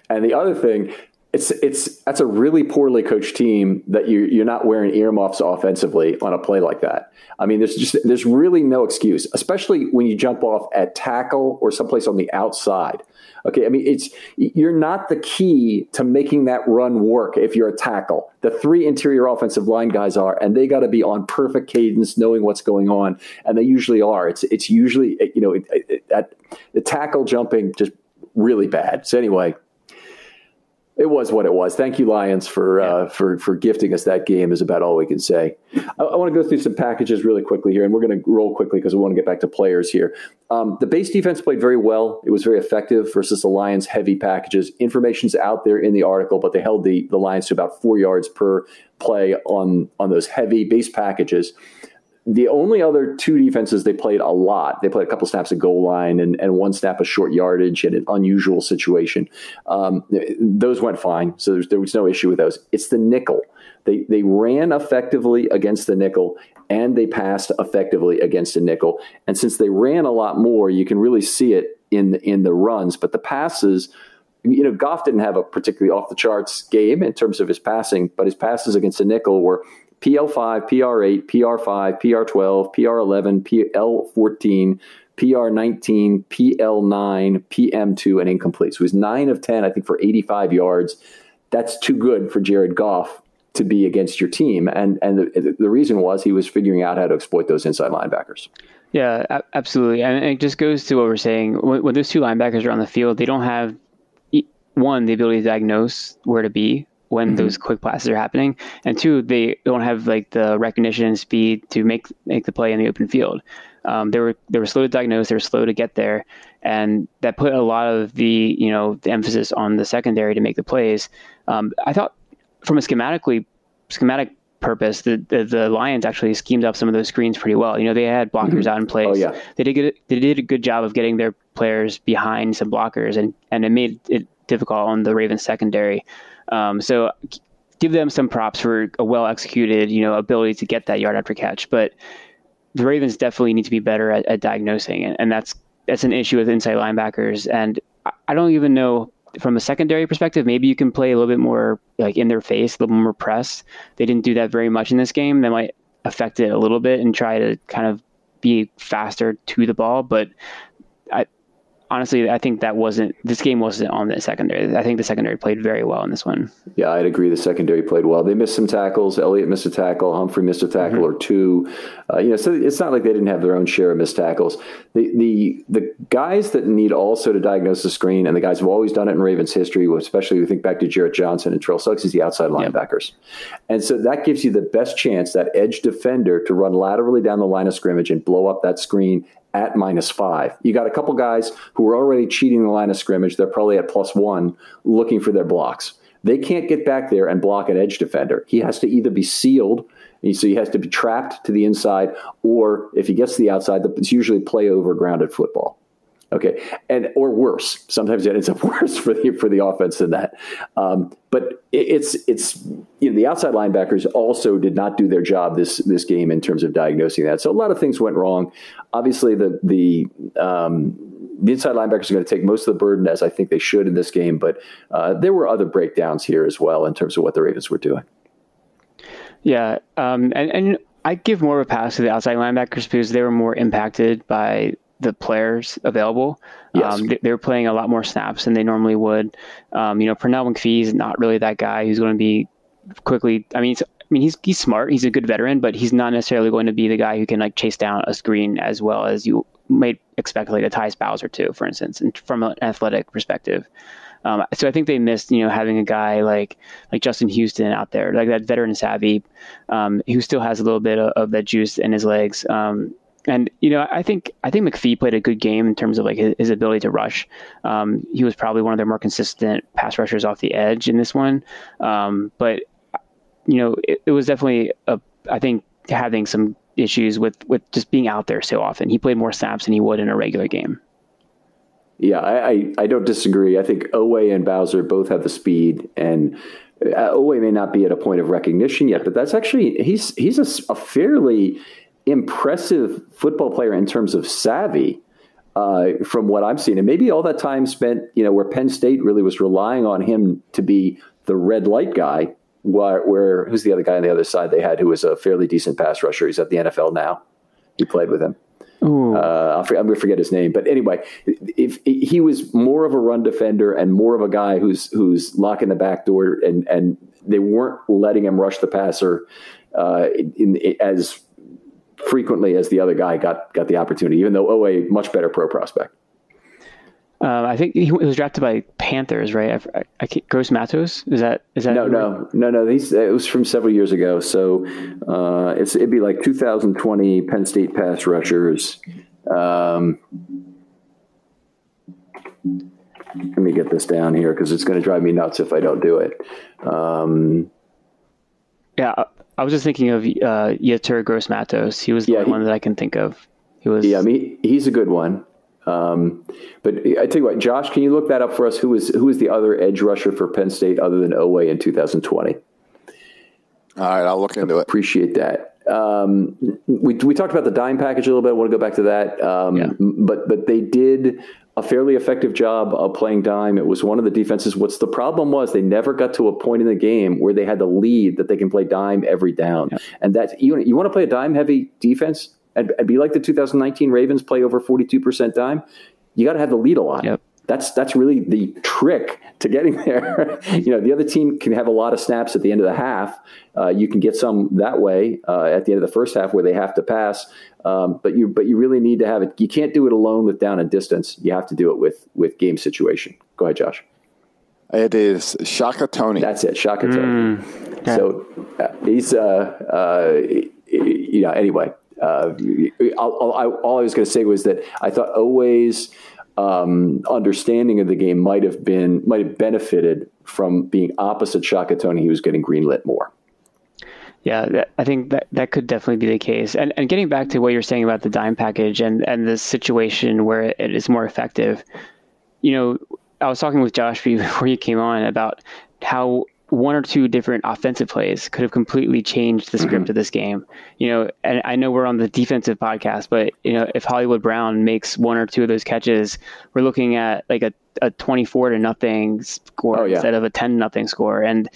and the other thing it's it's that's a really poorly coached team that you you're not wearing earmuffs offensively on a play like that. I mean, there's just there's really no excuse, especially when you jump off at tackle or someplace on the outside. Okay, I mean it's you're not the key to making that run work if you're a tackle. The three interior offensive line guys are, and they got to be on perfect cadence, knowing what's going on, and they usually are. It's it's usually you know it, it, the tackle jumping just really bad. So anyway, it was what it was. Thank you, Lions, for uh, yeah. uh, for for gifting us that game. Is about all we can say. I, I want to go through some packages really quickly here, and we're going to roll quickly because we want to get back to players here. Um, the base defense played very well. It was very effective versus the Lions' heavy packages. Information's out there in the article, but they held the the Lions to about four yards per play on on those heavy base packages the only other two defenses they played a lot, they played a couple snaps at goal line and, and one snap of short yardage in an unusual situation. Um, those went fine, so there was no issue with those. It's the nickel. They, they ran effectively against the nickel and they passed effectively against the nickel. And since they ran a lot more, you can really see it in in the runs. But the passes, you know, Goff didn't have a particularly off the charts game in terms of his passing, but his passes against the nickel were PL5, PR8, PR5, PR12, PR11, PL14, PR19, PL9, PM2, and incomplete. So he's 9 of 10, I think, for 85 yards. That's too good for Jared Goff to be against your team. And and the, the reason was he was figuring out how to exploit those inside linebackers. Yeah, absolutely. And it just goes to what we're saying. When, when those two linebackers are on the field, they don't have one the ability to diagnose where to be when mm-hmm. those quick passes are happening, and two, they don't have like the recognition and speed to make make the play in the open field. Um, they were they were slow to diagnose, they were slow to get there, and that put a lot of the you know the emphasis on the secondary to make the plays. Um, I thought from a schematically schematic purpose, the, the, the Lions actually schemed up some of those screens pretty well. You know, they had blockers mm-hmm. out in place. Oh, yeah. They did good, they did a good job of getting their players behind some blockers, and and it made it difficult on the Ravens secondary. Um, so give them some props for a well executed, you know, ability to get that yard after catch. But the Ravens definitely need to be better at, at diagnosing, and, and that's that's an issue with inside linebackers. And I don't even know from a secondary perspective, maybe you can play a little bit more like in their face, a little more press. They didn't do that very much in this game. That might affect it a little bit and try to kind of be faster to the ball. But I, honestly, I think that wasn't this game wasn't on the secondary. I think the secondary played very well in this one. Yeah, I'd agree. The secondary played well. They missed some tackles. Elliott missed a tackle. Humphrey missed a tackle mm-hmm. or two. Uh, you know, so it's not like they didn't have their own share of missed tackles. The the the guys that need also to diagnose the screen, and the guys who've always done it in Ravens history, especially we think back to Jarrett Johnson and Terrell Suggs, is the outside linebackers, and so that gives you the best chance that edge defender to run laterally down the line of scrimmage and blow up that screen at minus five. You got a couple guys who are already cheating the line of scrimmage. They're probably at plus one looking for their blocks. They can't get back there and block an edge defender. He has to either be sealed, so he has to be trapped to the inside, or if he gets to the outside, it's usually play over grounded football. Okay, and or worse. Sometimes it ends up worse for the for the offense than that. Um, but it's it's you know the outside linebackers also did not do their job this this game in terms of diagnosing that. So a lot of things went wrong. Obviously, the the um, the inside linebackers are going to take most of the burden, as I think they should in this game. But uh, there were other breakdowns here as well in terms of what the Ravens were doing. Yeah, um, and and I give more of a pass to the outside linebackers because they were more impacted by the players available. Yes. Um, they, are playing a lot more snaps than they normally would. Um, you know, Pernell McPhee is not really that guy who's going to be quickly. I mean, I mean, he's he's smart. He's a good veteran, but he's not necessarily going to be the guy who can like chase down a screen as well as you might expect, like a Tyus Bowser to, for instance, and from an athletic perspective. Um, so I think they missed, you know, having a guy like like Justin Houston out there, like that veteran savvy, um, who still has a little bit of, of that juice in his legs. Um, and you know, I think I think McPhee played a good game in terms of like his, his ability to rush. Um, he was probably one of their more consistent pass rushers off the edge in this one. Um, but you know, it, it was definitely a I think having some issues with with just being out there so often. He played more snaps than he would in a regular game. Yeah, I, I, I don't disagree. I think Oweh and Bowser both have the speed, and uh, Oweh may not be at a point of recognition yet, but that's actually he's he's a, a fairly impressive football player in terms of savvy. Uh, from what I'm seeing, and maybe all that time spent, you know, where Penn State really was relying on him to be the red light guy. Where, where who's the other guy on the other side they had who was a fairly decent pass rusher? He's at the NFL now. He played with him. Uh, I'm going to forget his name, but anyway, if, if, he was more of a run defender and more of a guy who's who's locking the back door, and and they weren't letting him rush the passer uh, in, in, as frequently as the other guy got got the opportunity, even though Oweh much better pro prospect. Um, I think he was drafted by Panthers, right? I, I, I Gross Matos is that is that no no no no? These it was from several years ago, so uh, it's it'd be like 2020 Penn State pass rushers. Um, let me get this down here because it's going to drive me nuts if I don't do it. Um, yeah, I was just thinking of uh, Yetur Gross Matos. He was the yeah, he, one that I can think of. He was. Yeah, I mean, he's a good one. Um, but I tell you what, Josh, can you look that up for us? Who was who was the other edge rusher for Penn State other than Oweh in 2020? All right, I'll look into it. Appreciate that. Um, we we talked about the dime package a little bit. I want to go back to that. Um, yeah. But but they did a fairly effective job of playing dime. It was one of the defenses. What's the problem was they never got to a point in the game where they had the lead that they can play dime every down. Yeah. And that you you want to play a dime heavy defense and, and be like the 2019 Ravens, play over 42% dime, you got to have the lead a lot. Yep. That's that's really the trick to getting there. you know, the other team can have a lot of snaps at the end of the half. Uh, you can get some that way uh, at the end of the first half where they have to pass. Um, but you but you really need to have it. You can't do it alone with down and distance. You have to do it with with game situation. Go ahead, Josh. It is Shaka Toney. That's it, Shaka Toney. Mm, So uh, he's uh, uh, you know anyway uh, all, all, I was going to say was that I thought Oweh's. um, understanding of the game might have been might have benefited from being opposite Shaka Toney. He was getting greenlit more. Yeah, I think that that could definitely be the case. And and getting back to what you're saying about the dime package and and the situation where it is more effective, you know, I was talking with Josh before you came on about how one or two different offensive plays could have completely changed the script mm-hmm. of this game. You know, and I know we're on the defensive podcast, but you know, if Hollywood Brown makes one or two of those catches, we're looking at like a, a 24 to nothing score oh, yeah. instead of a 10 nothing score. And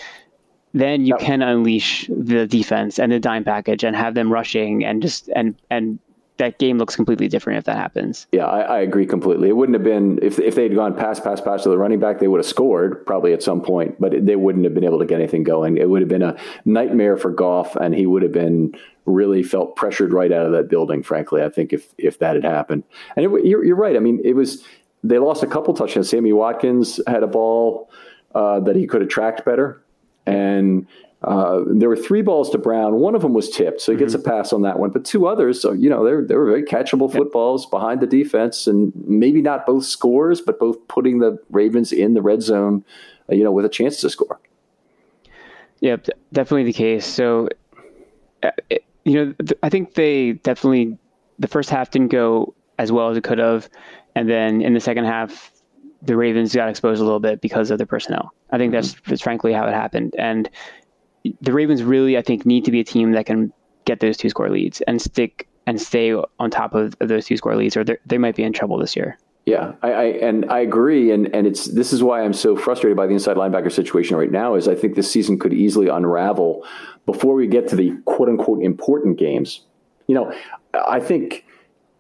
then you can unleash the defense and the dime package and have them rushing and just and and that game looks completely different if that happens. Yeah, I, I, agree completely. It wouldn't have been if if they'd gone pass, pass, pass to the running back, they would have scored probably at some point, but it, they wouldn't have been able to get anything going. It would have been a nightmare for Goff, and he would have been really felt pressured right out of that building. Frankly, I think if if that had happened, and it, you're, you're right. I mean, it was they lost a couple touchdowns. Sammy Watkins had a ball uh, that he could have tracked better, and uh, there were three balls to Brown. One of them was tipped, so he gets mm-hmm. a pass on that one. But two others, so you know, they they were very catchable footballs behind the defense, and maybe not both scores, but both putting the Ravens in the red zone, uh, you know, with a chance to score. Yep, definitely the case. So, uh, it, you know, th- I think they definitely the first half didn't go as well as it could have. And then in the second half, the Ravens got exposed a little bit because of their personnel. I think that's, mm-hmm. that's frankly how it happened. And the Ravens really, I think, need to be a team that can get those two score leads and stick and stay on top of, of those two score leads, or they might be in trouble this year. Yeah, I, I, and I agree, and and it's this is why I'm so frustrated by the inside linebacker situation right now. Is I think this season could easily unravel before we get to the quote unquote important games. You know, I think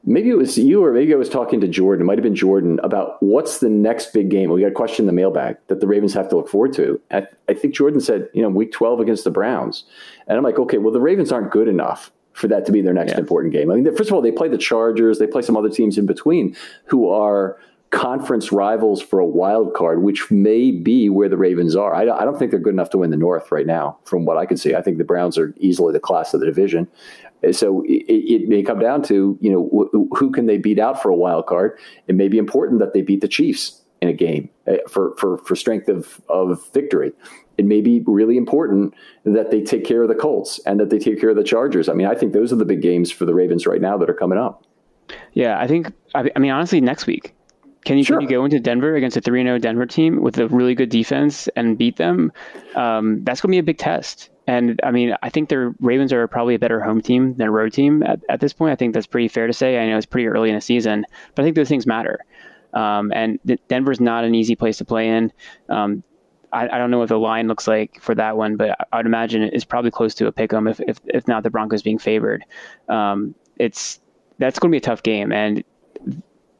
maybe it was you or maybe I was talking to Jordan. It might have been Jordan about what's the next big game. We got a question in the mailbag that the Ravens have to look forward to. I, I think Jordan said, you know, Week 12 against the Browns, and I'm like, okay, well the Ravens aren't good enough for that to be their next yeah. important game. I mean, first of all, they play the Chargers, they play some other teams in between who are conference rivals for a wild card, which may be where the Ravens are. I, I don't think they're good enough to win the North right now, from what I can see. I think the Browns are easily the class of the division. So it, it may come down to you know wh- who can they beat out for a wild card. It may be important that they beat the Chiefs in a game eh, for for for strength of of victory it may be really important that they take care of the Colts and that they take care of the Chargers. I mean, I think those are the big games for the Ravens right now that are coming up. Yeah, I think. I mean, honestly, next week, can you, sure. can you go into Denver against a 3 0 Denver team with a really good defense and beat them? Um, that's going to be a big test. And I mean, I think the Ravens are probably a better home team than road team at, at this point. I think that's pretty fair to say. I know it's pretty early in the season, but I think those things matter. Um, and Denver's not an easy place to play in. Um, I, I, don't know what the line looks like for that one, but I, would imagine it's probably close to a pick 'em if, if, if not the Broncos being favored. Um, it's that's going to be a tough game, and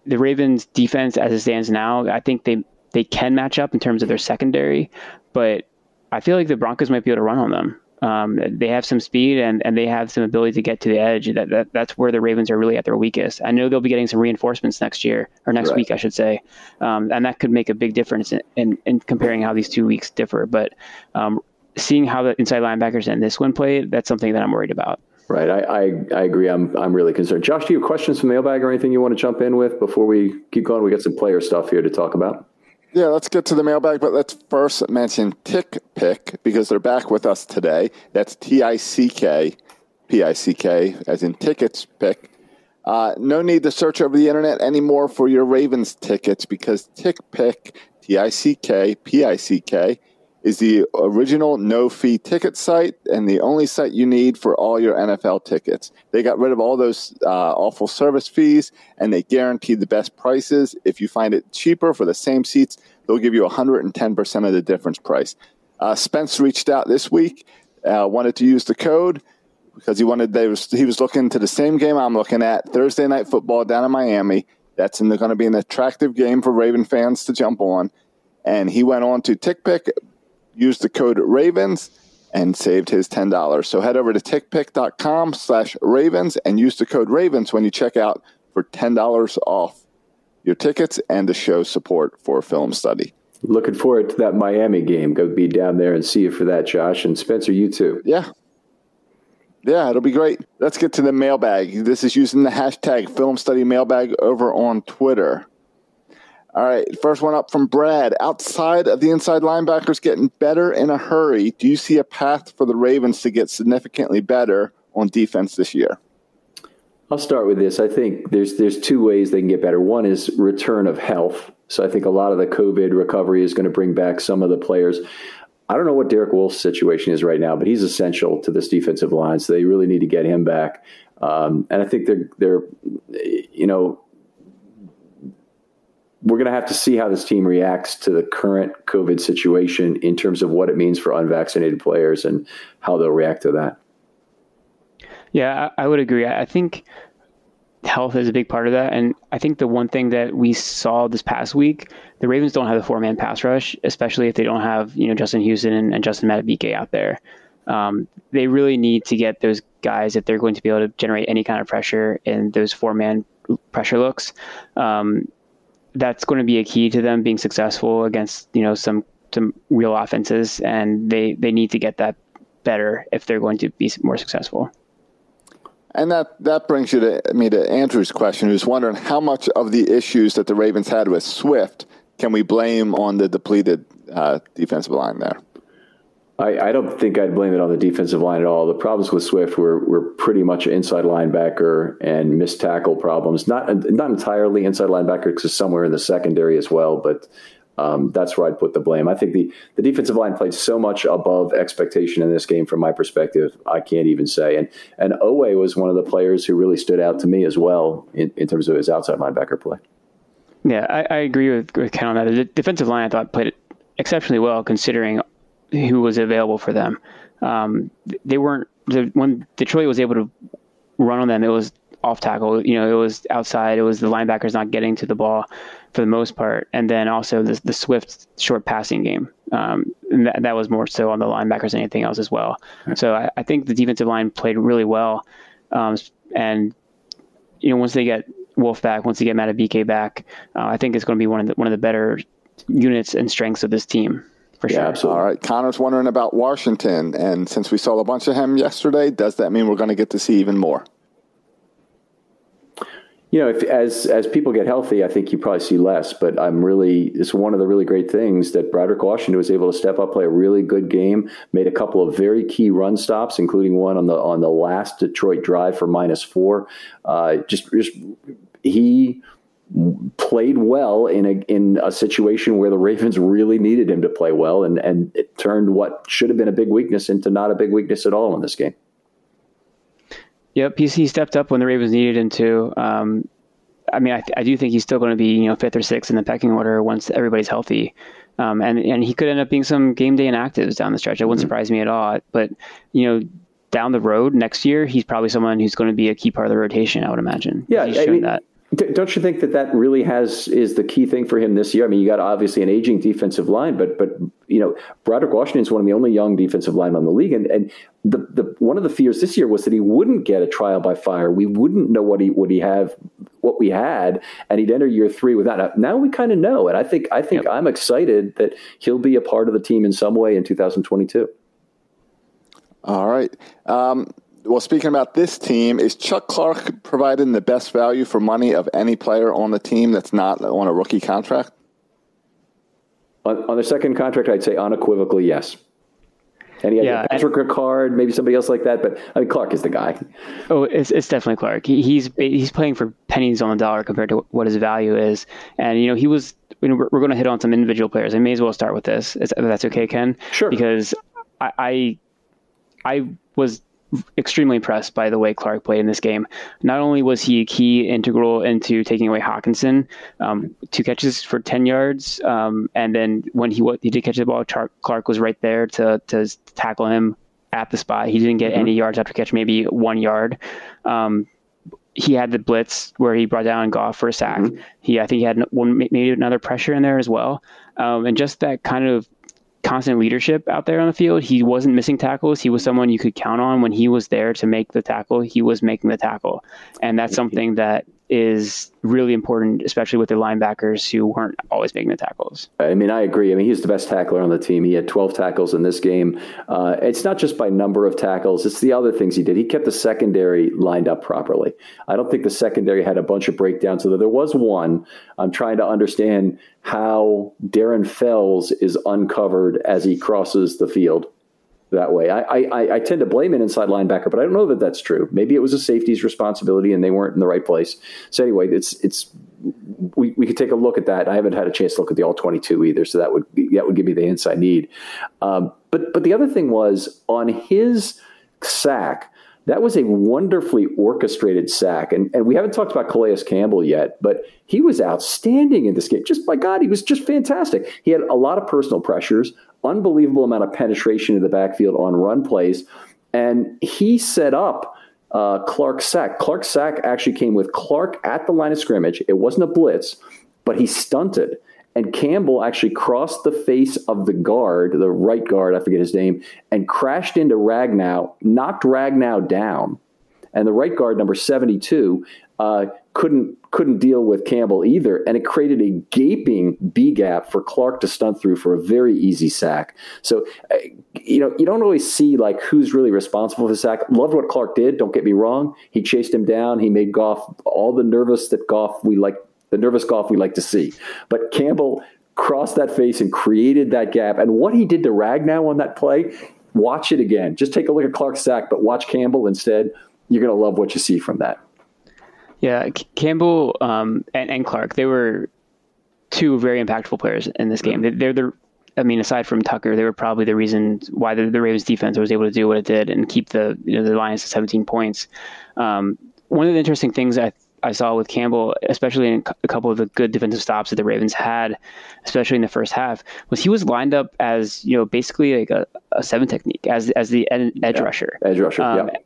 the Ravens' defense, as it stands now, I think they they can match up in terms of their secondary, but I feel like the Broncos might be able to run on them. Um, they have some speed and, and they have some ability to get to the edge. That, that that's where the Ravens are really at their weakest. I know they'll be getting some reinforcements next year or next right. week, I should say, um, and that could make a big difference in, in, in, comparing how these two weeks differ. But um, seeing how the inside linebackers in this one played, that's something that I'm worried about. Right, I, I, I agree. I'm I'm really concerned. Josh, do you have questions from mailbag or anything you want to jump in with before we keep going? We got some player stuff here to talk about. Yeah, let's get to the mailbag, but let's first mention Tick Pick because they're back with us today. That's T I C K P I C K, as in tickets pick. Uh, no need to search over the internet anymore for your Ravens tickets because Tick Pick, T I C K P I C K, is the original no fee ticket site and the only site you need for all your NFL tickets. They got rid of all those uh, awful service fees and they guarantee the best prices. If you find it cheaper for the same seats, they'll give you 110% of the difference price. Uh, Spence reached out this week, uh, wanted to use the code because he wanted they was he was looking to the same game I'm looking at Thursday night football down in Miami. That's going to be an attractive game for Raven fans to jump on. And he went on to TickPick, used the code Ravens and saved his $10. So head over to tickpick.com slash Ravens and use the code Ravens when you check out for $10 off your tickets and to show support for film study. Looking forward to that Miami game. Go be down there and see you for that, Josh. And Spencer, you too. Yeah. Yeah, it'll be great. Let's get to the mailbag. This is using the hashtag film study mailbag over on Twitter. All right, first one up from Brad. Outside of the inside linebackers getting better in a hurry, do you see a path for the Ravens to get significantly better on defense this year? I'll start with this. I think there's there's two ways they can get better. One is return of health. So I think a lot of the COVID recovery is going to bring back some of the players. I don't know what Derek Wolfe's situation is right now, but he's essential to this defensive line. So they really need to get him back. Um, and I think they're they're you know we're going to have to see how this team reacts to the current COVID situation in terms of what it means for unvaccinated players and how they'll react to that. Yeah, I would agree. I think health is a big part of that. And I think the one thing that we saw this past week, the Ravens don't have a four man pass rush, especially if they don't have, you know, Justin Houston and, and Justin Madubuike out there. Um, they really need to get those guys if they're going to be able to generate any kind of pressure in those four man pressure looks. Um, that's going to be a key to them being successful against you know some some real offenses, and they they need to get that better if they're going to be more successful. And that, that brings you to me to Andrew's question, who's wondering how much of the issues that the Ravens had with Swift can we blame on the depleted uh, defensive line there? I, I, don't think I'd blame it on the defensive line at all. The problems with Swift were, were pretty much inside linebacker and missed tackle problems. Not not entirely inside linebacker because somewhere in the secondary as well, but um, that's where I'd put the blame. I think the, the defensive line played so much above expectation in this game from my perspective, I can't even say. And and Oweh was one of the players who really stood out to me as well in, in terms of his outside linebacker play. Yeah, I, I agree with, with Ken on that. The defensive line I thought played exceptionally well considering who was available for them. Um, they weren't the, when Detroit was able to run on them. It was off tackle. You know, it was outside. It was the linebackers not getting to the ball for the most part, and then also the, the swift short passing game. Um, and that, that was more so on the linebackers than anything else as well. Right. So I, I, think the defensive line played really well, um, and you know once they get Wolfe back, once they get Madubuike back, uh, I think it's going to be one of the one of the better units and strengths of this team. For yeah, sure. absolutely. All right. Connor's wondering about Washington. And since we saw a bunch of him yesterday, does that mean we're going to get to see even more? you know, if, as as people get healthy, I think you probably see less. But I'm really it's one of the really great things that Broderick Washington was able to step up, play a really good game, made a couple of very key run stops, including one on the on the last Detroit drive for minus four. Uh, just just he played well in a in a situation where the Ravens really needed him to play well, and and it turned what should have been a big weakness into not a big weakness at all in this game. Yep, he stepped up when the Ravens needed him to. Um, I mean, I, th- I do think he's still going to be you know fifth or sixth in the pecking order once everybody's healthy, um, and and he could end up being some game day inactives down the stretch. It wouldn't mm-hmm. surprise me at all. But you know, down the road next year, he's probably someone who's going to be a key part of the rotation. I would imagine. Yeah, he's I mean, that. Don't you think that that really has is the key thing for him this year? I mean, you got obviously an aging defensive line, but but you know, Broderick Washington is one of the only young defensive linemen in the league, and and the the one of the fears this year was that he wouldn't get a trial by fire. We wouldn't know what he would he have what we had, and he'd enter year three without. Now, now we kind of know, and I think I think yep. I'm excited that he'll be a part of the team in some way in 2022. All right. Um, well, speaking about this team, is Chuck Clark providing the best value for money of any player on the team that's not on a rookie contract? On, on the second contract, I'd say unequivocally yes. And he had yeah, Patrick Ricard, maybe somebody else like that, but I mean, Clark is the guy. Oh, it's, it's definitely Clark. He, he's he's playing for pennies on the dollar compared to what his value is, and you know he was. You know, we're, we're going to hit on some individual players. I may as well start with this. If that's okay, Ken. Sure. Because I, I, I was extremely impressed by the way Clark played in this game. Not only was he a key integral into taking away Hockenson, um, two catches for 10 yards, um, and then when he he did catch the ball, Clark was right there to to tackle him at the spot. He didn't get mm-hmm. any yards after catch, maybe one yard. Um, he had the blitz where he brought down Goff for a sack. Mm-hmm. He, I think, he had one, maybe another pressure in there as well, um, and just that kind of constant leadership out there on the field. He wasn't missing tackles. He was someone you could count on when he was there to make the tackle. He was making the tackle, and that's something that is really important, especially with the linebackers who weren't always making the tackles. I mean, I agree. I mean, he's the best tackler on the team. He had 12 tackles in this game. Uh, it's not just by number of tackles, it's the other things he did. He kept the secondary lined up properly. I don't think the secondary had a bunch of breakdowns, so there was one. I'm trying to understand how Darren Fells is uncovered as he crosses the field that way. I, I, I tend to blame an inside linebacker, but I don't know that that's true. Maybe it was a safety's responsibility and they weren't in the right place. So anyway, it's it's we, we could take a look at that. I haven't had a chance to look at the all twenty two either, so that would that would give me the insight need. Um, but but the other thing was on his sack. That was a wonderfully orchestrated sack. And, and we haven't talked about Calais Campbell yet, but he was outstanding in this game. Just by God, he was just fantastic. He had a lot of personal pressures, unbelievable amount of penetration in the backfield on run plays. And he set up uh, Clark sack. Clark sack actually came with Clark at the line of scrimmage. It wasn't a blitz, but he stunted. And Campbell actually crossed the face of the guard, the right guard, I forget his name, and crashed into Ragnow, knocked Ragnow down. And the right guard, number 72, uh, couldn't couldn't deal with Campbell either, and it created a gaping B gap for Clark to stunt through for a very easy sack. So, uh, you know, you don't always see like who's really responsible for the sack. Loved what Clark did. Don't get me wrong. He chased him down. He made Goff all the nervous that Goff we like the nervous Goff we like to see. But Campbell crossed that face and created that gap. And what he did to Ragnow on that play, watch it again. Just take a look at Clark's sack, but watch Campbell instead. You're going to love what you see from that. Yeah, Campbell um, and, and, Clark, they were two very impactful players in this game. They're the, I mean, aside from Tucker, they were probably the reason why the, the, Ravens defense was able to do what it did and keep the you know the Lions to 17 points. Um, one of the interesting things I I saw with Campbell, especially in a couple of the good defensive stops that the Ravens had, especially in the first half, was he was lined up as you know basically like a, a seven technique as as the edge yeah. rusher. Edge rusher, um, yeah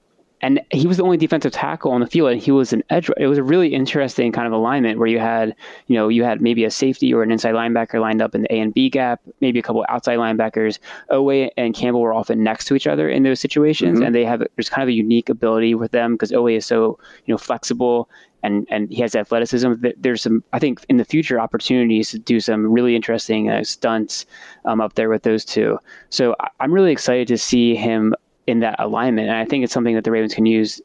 and he was the only defensive tackle on the field, and he was an edge. It was a really interesting kind of alignment where you had, you know, you had maybe a safety or an inside linebacker lined up in the A and B gap, maybe a couple outside linebackers. Oweh and Campbell were often next to each other in those situations, mm-hmm. and they have there's kind of a unique ability with them because Oweh is so you know flexible and and he has athleticism. There's some, I think, in the future opportunities to do some really interesting uh, stunts um, up there with those two. So I'm really excited to see him in that alignment. And I think it's something that the Ravens can use,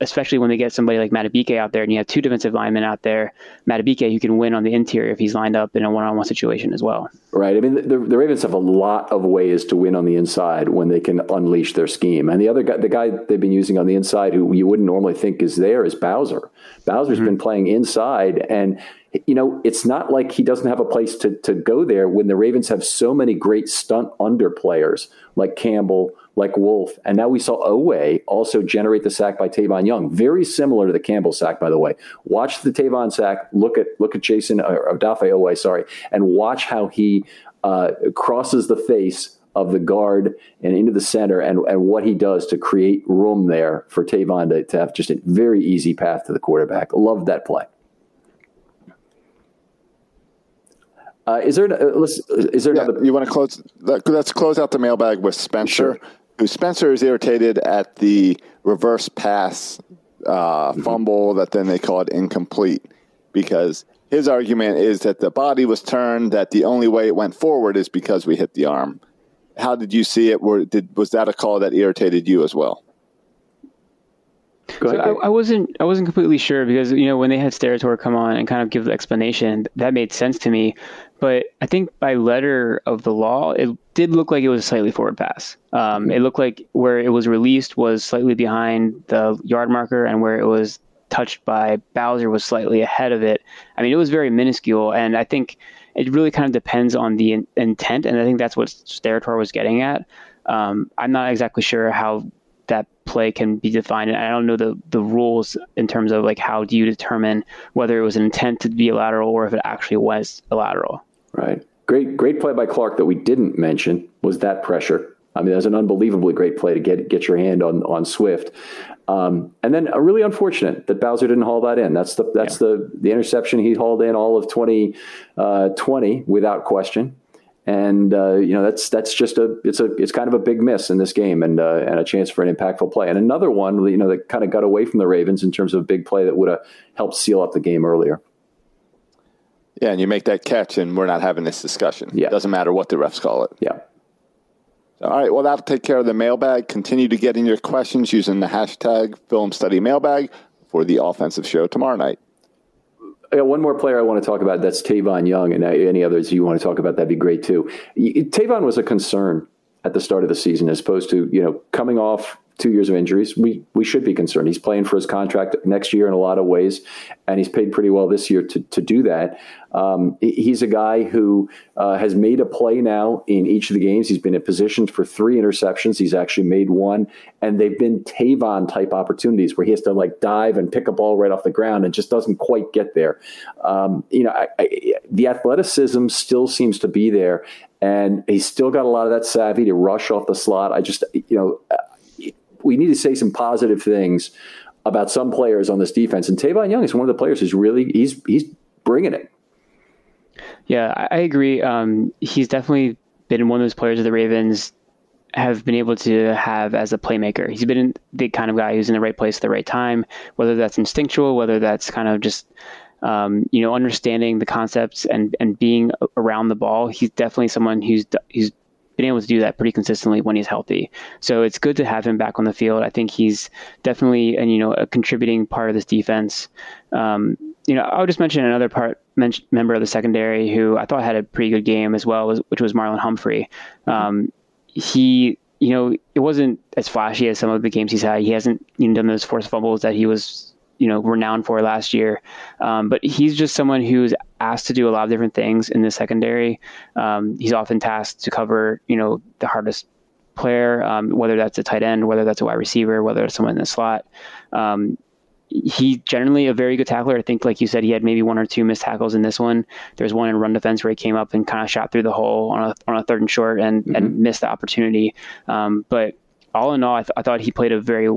especially when they get somebody like Madubuike out there and you have two defensive linemen out there. Madubuike, who can win on the interior if he's lined up in a one on one situation as well. Right. I mean, the, the, Ravens have a lot of ways to win on the inside when they can unleash their scheme. And the other guy, the guy they've been using on the inside who you wouldn't normally think is there is Bowser. Bowser's mm-hmm. been playing inside and you know, it's not like he doesn't have a place to, to go there when the Ravens have so many great stunt under players like Campbell, like Wolfe. And now we saw Oweh also generate the sack by Tavon Young. Very similar to the Campbell sack, by the way. Watch the Tavon sack. Look at look at Jayson or Odafe Oweh, sorry, and watch how he uh, crosses the face of the guard and into the center and, and what he does to create room there for Tavon to, to have just a very easy path to the quarterback. Love that play. Uh, is there uh, is there yeah, another? You want to close? Let's close out the mailbag with Spencer. Sure who Spencer is irritated at the reverse pass uh, mm-hmm. fumble that then they called incomplete because his argument is that the body was turned, that the only way it went forward is because we hit the arm. How did you see it? Were, did, was that a call that irritated you as well? So I, I, wasn't I wasn't completely sure because you know when they had Steratore come on and kind of give the explanation that made sense to me, but I think by letter of the law it did look like it was a slightly forward pass. Um, it looked like where it was released was slightly behind the yard marker and where it was touched by Bowser was slightly ahead of it. I mean it was very minuscule and I think it really kind of depends on the in- intent and I think that's what Steratore was getting at. Um, I'm not exactly sure how that play can be defined. And I don't know the, the rules in terms of like how do you determine whether it was an intent to be a lateral or if it actually was a lateral. Right. Great, great play by Clark that we didn't mention was that pressure. I mean, that was an unbelievably great play to get get your hand on on Swift, um, and then a really unfortunate that Bowser didn't haul that in. That's the that's yeah. the the interception he hauled in all of 2020 uh, without question and uh, you know that's that's just a it's a it's kind of a big miss in this game and uh, and a chance for an impactful play and another one you know that kind of got away from the Ravens in terms of a big play that would have helped seal up the game earlier. Yeah, and you make that catch, and we're not having this discussion. Yeah, it doesn't matter what the refs call it. Yeah. All right, well that'll take care of the mailbag. Continue to get in your questions using the hashtag Film Study Mailbag for the offensive show tomorrow night. I got one more player I want to talk about. That's Tavon Young, and any others you want to talk about, that'd be great too. Tavon was a concern at the start of the season, as opposed to you know coming off two years of injuries, we we should be concerned. He's playing for his contract next year in a lot of ways, and he's paid pretty well this year to to do that. Um, he's a guy who uh, has made a play now in each of the games. He's been in position for three interceptions. He's actually made one, and they've been Tavon type opportunities where he has to like dive and pick a ball right off the ground and just doesn't quite get there. Um, you know, I, I, the athleticism still seems to be there, and he's still got a lot of that savvy to rush off the slot. I just, you know, we need to say some positive things about some players on this defense. And Tavon Young is one of the players who's really he's he's bringing it. Yeah, I agree. Um, he's definitely been one of those players of the Ravens have been able to have as a playmaker. He's been the kind of guy who's in the right place at the right time, whether that's instinctual, whether that's kind of just um, you know understanding the concepts and and being around the ball. He's definitely someone who's who's been able to do that pretty consistently when he's healthy. So it's good to have him back on the field. I think he's definitely and you know a contributing part of this defense. Um, you know, I'll just mention another part men- member of the secondary who I thought had a pretty good game as well, which was Marlon Humphrey. Um, he, you know, it wasn't as flashy as some of the games he's had. He hasn't you know, done those forced fumbles that he was, you know, renowned for last year. Um, but he's just someone who's asked to do a lot of different things in the secondary. Um, he's often tasked to cover, you know, the hardest player, um, whether that's a tight end, whether that's a wide receiver, whether it's someone in the slot. Um, he's generally a very good tackler. I think, like you said, he had maybe one or two missed tackles in this one. There's one in run defense where he came up and kind of shot through the hole on a on a third and short and, mm-hmm. and missed the opportunity. Um, but all in all, I, th- I, thought he played a very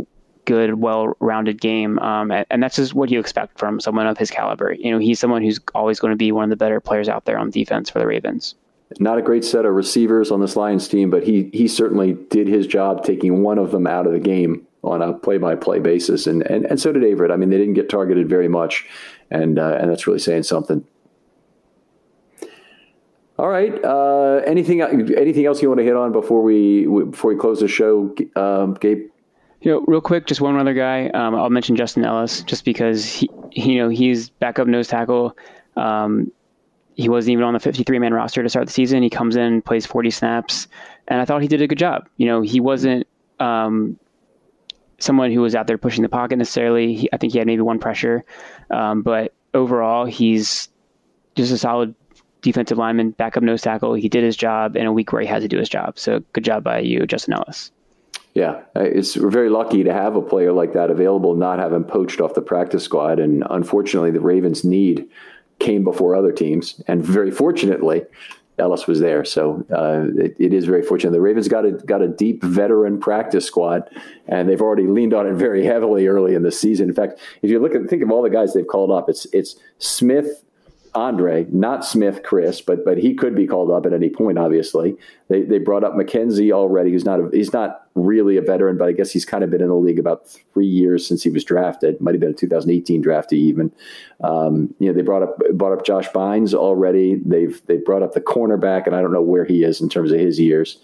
good, well-rounded game, um, and, that's just what you expect from someone of his caliber. You know, he's someone who's always going to be one of the better players out there on defense for the Ravens. Not a great set of receivers on this Lions team, but he he certainly did his job taking one of them out of the game on a play-by-play basis, and and, and so did Averett. I mean, they didn't get targeted very much, and uh, and that's really saying something. All right. Uh, anything anything else you want to hit on before we before we close the show, um, Gabe? You know, real quick, just one other guy. Um, I'll mention Justin Ellis, just because he, you know, he's backup nose tackle. Um, he wasn't even on the 53 man roster to start the season. He comes in, plays 40 snaps, and I thought he did a good job. You know, he wasn't um, someone who was out there pushing the pocket necessarily. He, I think he had maybe one pressure, um, but overall, he's just a solid defensive lineman, backup nose tackle. He did his job in a week where he had to do his job. So good job by you, Justin Ellis. Yeah, it's we're very lucky to have a player like that available, not have him poached off the practice squad. And unfortunately, the Ravens' need came before other teams, and very fortunately, Ellis was there. So uh, it, it is very fortunate. The Ravens got a got a deep veteran practice squad, and they've already leaned on it very heavily early in the season. In fact, if you look at think of all the guys they've called up, it's it's Smith, Andre, not Smith Chris, but but he could be called up at any point. Obviously, they they brought up McKenzie already, who's not a, he's not really a veteran, but I guess he's kind of been in the league about three years since he was drafted. Might have been a 2018 draftee even. Um, you know, they brought up brought up Josh Bynes already. They've they brought up the cornerback, and I don't know where he is in terms of his years.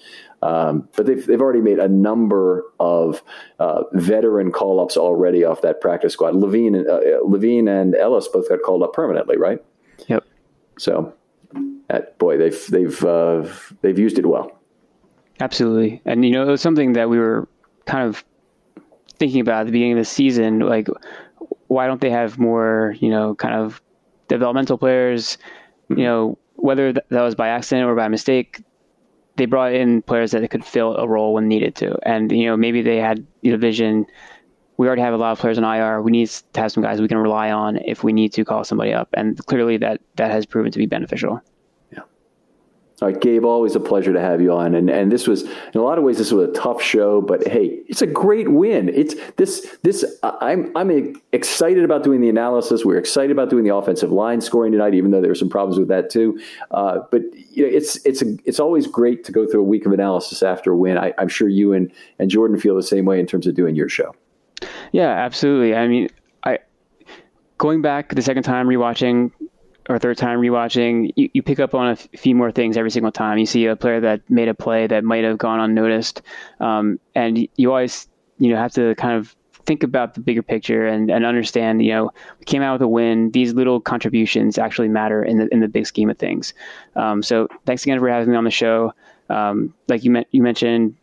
Um, but they've, they've already made a number of uh, veteran call ups already off that practice squad. Levine, uh, Levine and Ellis both got called up permanently, right? Yep. So, that, boy, they've they've uh, they've used it well. Absolutely, and you know it was something that we were kind of thinking about at the beginning of the season. Like, why don't they have more, you know, kind of developmental players? You mm-hmm. know, whether that was by accident or by mistake, they brought in players that could fill a role when needed to. And you know, maybe they had you know vision we already have a lot of players on IR. We need to have some guys we can rely on if we need to call somebody up, and clearly that that has proven to be beneficial. All right, Gabe, always a pleasure to have you on. And and this was in a lot of ways this was a tough show, but hey, it's a great win. It's this this I'm I'm excited about doing the analysis. We're excited about doing the offensive line scoring tonight, even though there were some problems with that too. Uh, but you know, it's it's a, it's always great to go through a week of analysis after a win. I, I'm sure you and and Jordan feel the same way in terms of doing your show. Yeah, absolutely. I mean, I going back the second time rewatching or third time rewatching, you, you pick up on a f- few more things every single time. You see a player that made a play that might have gone unnoticed, um, and you always you know have to kind of think about the bigger picture and, and understand, you know, we came out with a win. These little contributions actually matter in the in the big scheme of things. Um, so thanks again for having me on the show. Um, like you, me- you mentioned,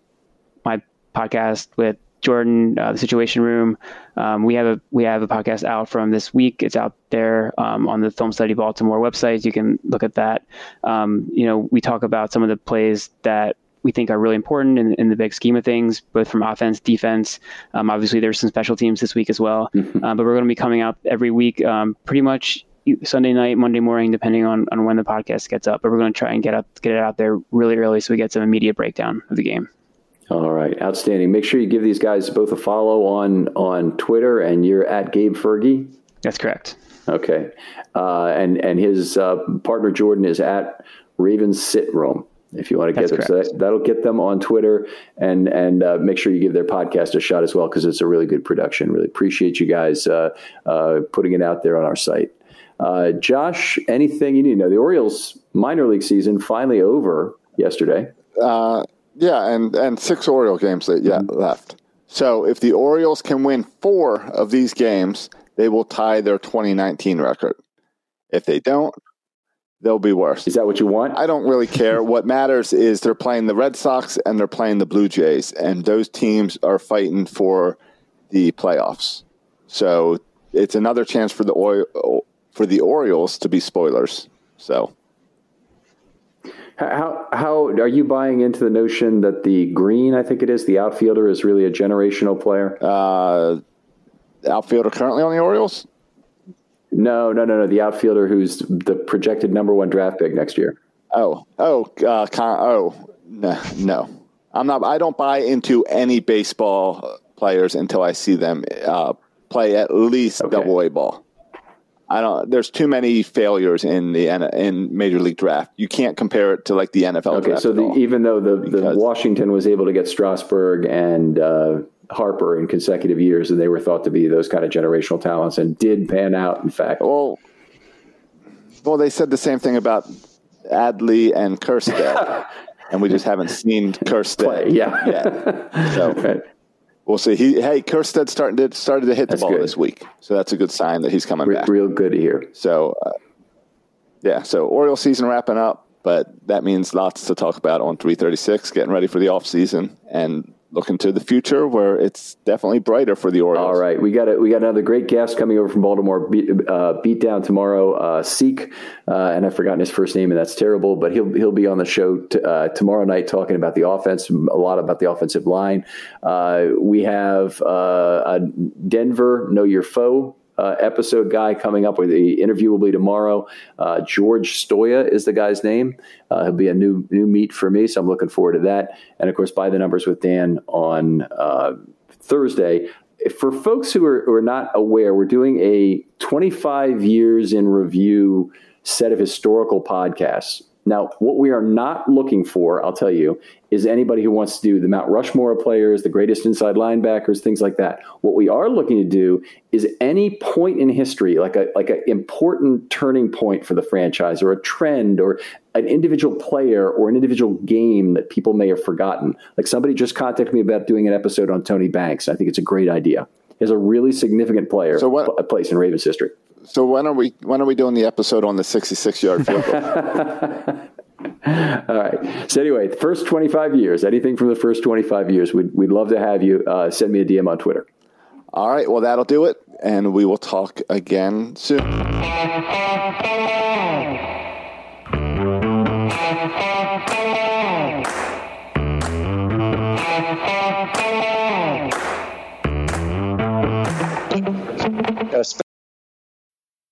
my podcast with Jordan, uh, the Situation Room. Um, we have a we have a podcast out from this week. It's out there um, on the Film Study Baltimore website. You can look at that. Um, you know, we talk about some of the plays that we think are really important in, in the big scheme of things, both from offense, defense. Um, obviously, there's some special teams this week as well. Mm-hmm. Uh, but we're going to be coming out every week, um, pretty much Sunday night, Monday morning, depending on, on when the podcast gets up. But we're going to try and get up get it out there really early so we get some immediate breakdown of the game. All right, outstanding. Make sure you give these guys both a follow on on Twitter, and you're at Gabe Fergie. That's correct. Okay, uh, and and his uh, partner Jordan is at Ravens Sit Room. If you want to get them, so that, will get them on Twitter, and and uh, make sure you give their podcast a shot as well because it's a really good production. Really appreciate you guys uh, uh, putting it out there on our site. Uh, Josh, anything you need to know? The Orioles minor league season finally over yesterday. Uh, yeah, and and six Oriole games that yet mm-hmm. left. So if the Orioles can win four of these games, they will tie their 2019 record. If they don't, they'll be worse. Is that what you want? I don't really care. what matters is they're playing the Red Sox and they're playing the Blue Jays, and those teams are fighting for the playoffs. So it's another chance for the for the Orioles to be spoilers. So how how are you buying into the notion that the Green, I think it is, the outfielder is really a generational player? Uh, outfielder currently on the Orioles? No, no, no, no. The outfielder who's the projected number one draft pick next year. Oh, oh, uh, con- oh, no, no. I'm not. I don't buy into any baseball players until I see them uh, play at least okay. double A ball. I don't. There's too many failures in the in Major League Draft. You can't compare it to like the NFL. Okay, so the, even though the, the Washington was able to get Strasburg and uh, Harper in consecutive years, and they were thought to be those kind of generational talents, and did pan out. In fact, well, well, they said the same thing about Adley and Kjerstad, and we just haven't seen Kjerstad. Play, yeah. Yet. So. Right we'll see. He hey, Kjerstad starting to started to hit the ball good. this week, so that's a good sign that he's coming back. Real good here. So, uh, yeah, so Oriole season wrapping up, but that means lots to talk about on 336, getting ready for the off season, and looking to the future where it's definitely brighter for the Orioles. All right, we got it. we got another great guest coming over from Baltimore. Beat, uh, beat down tomorrow, uh, Seek, uh, and I've forgotten his first name, and that's terrible. But he'll he'll be on the show t- uh, tomorrow night talking about the offense, a lot about the offensive line. Uh, we have uh, Denver Know Your Foe uh, episode guy coming up with the interview will be tomorrow. Uh, George Stoya is the guy's name. Uh, he'll be a new new meet for me, so I'm looking forward to that. And of course, by the numbers with Dan on uh, Thursday. For folks who are, who are not aware, we're doing a 25 years in review set of historical podcasts now, what we are not looking for, I'll tell you, is anybody who wants to do the Mount Rushmore players, the greatest inside linebackers, things like that. What we are looking to do is any point in history, like a like an important turning point for the franchise, or a trend, or an individual player, or an individual game that people may have forgotten. Like somebody just contacted me about doing an episode on Tony Banks. I think it's a great idea. He's a really significant player, so what, a place in Ravens history. So when are we when are we doing the episode on the 66 yard field goal? All right. So anyway, the first 25 years, anything from the first 25 years, we'd, we'd love to have you. Uh, send me a DM on Twitter. All right. Well, that'll do it. And we will talk again soon.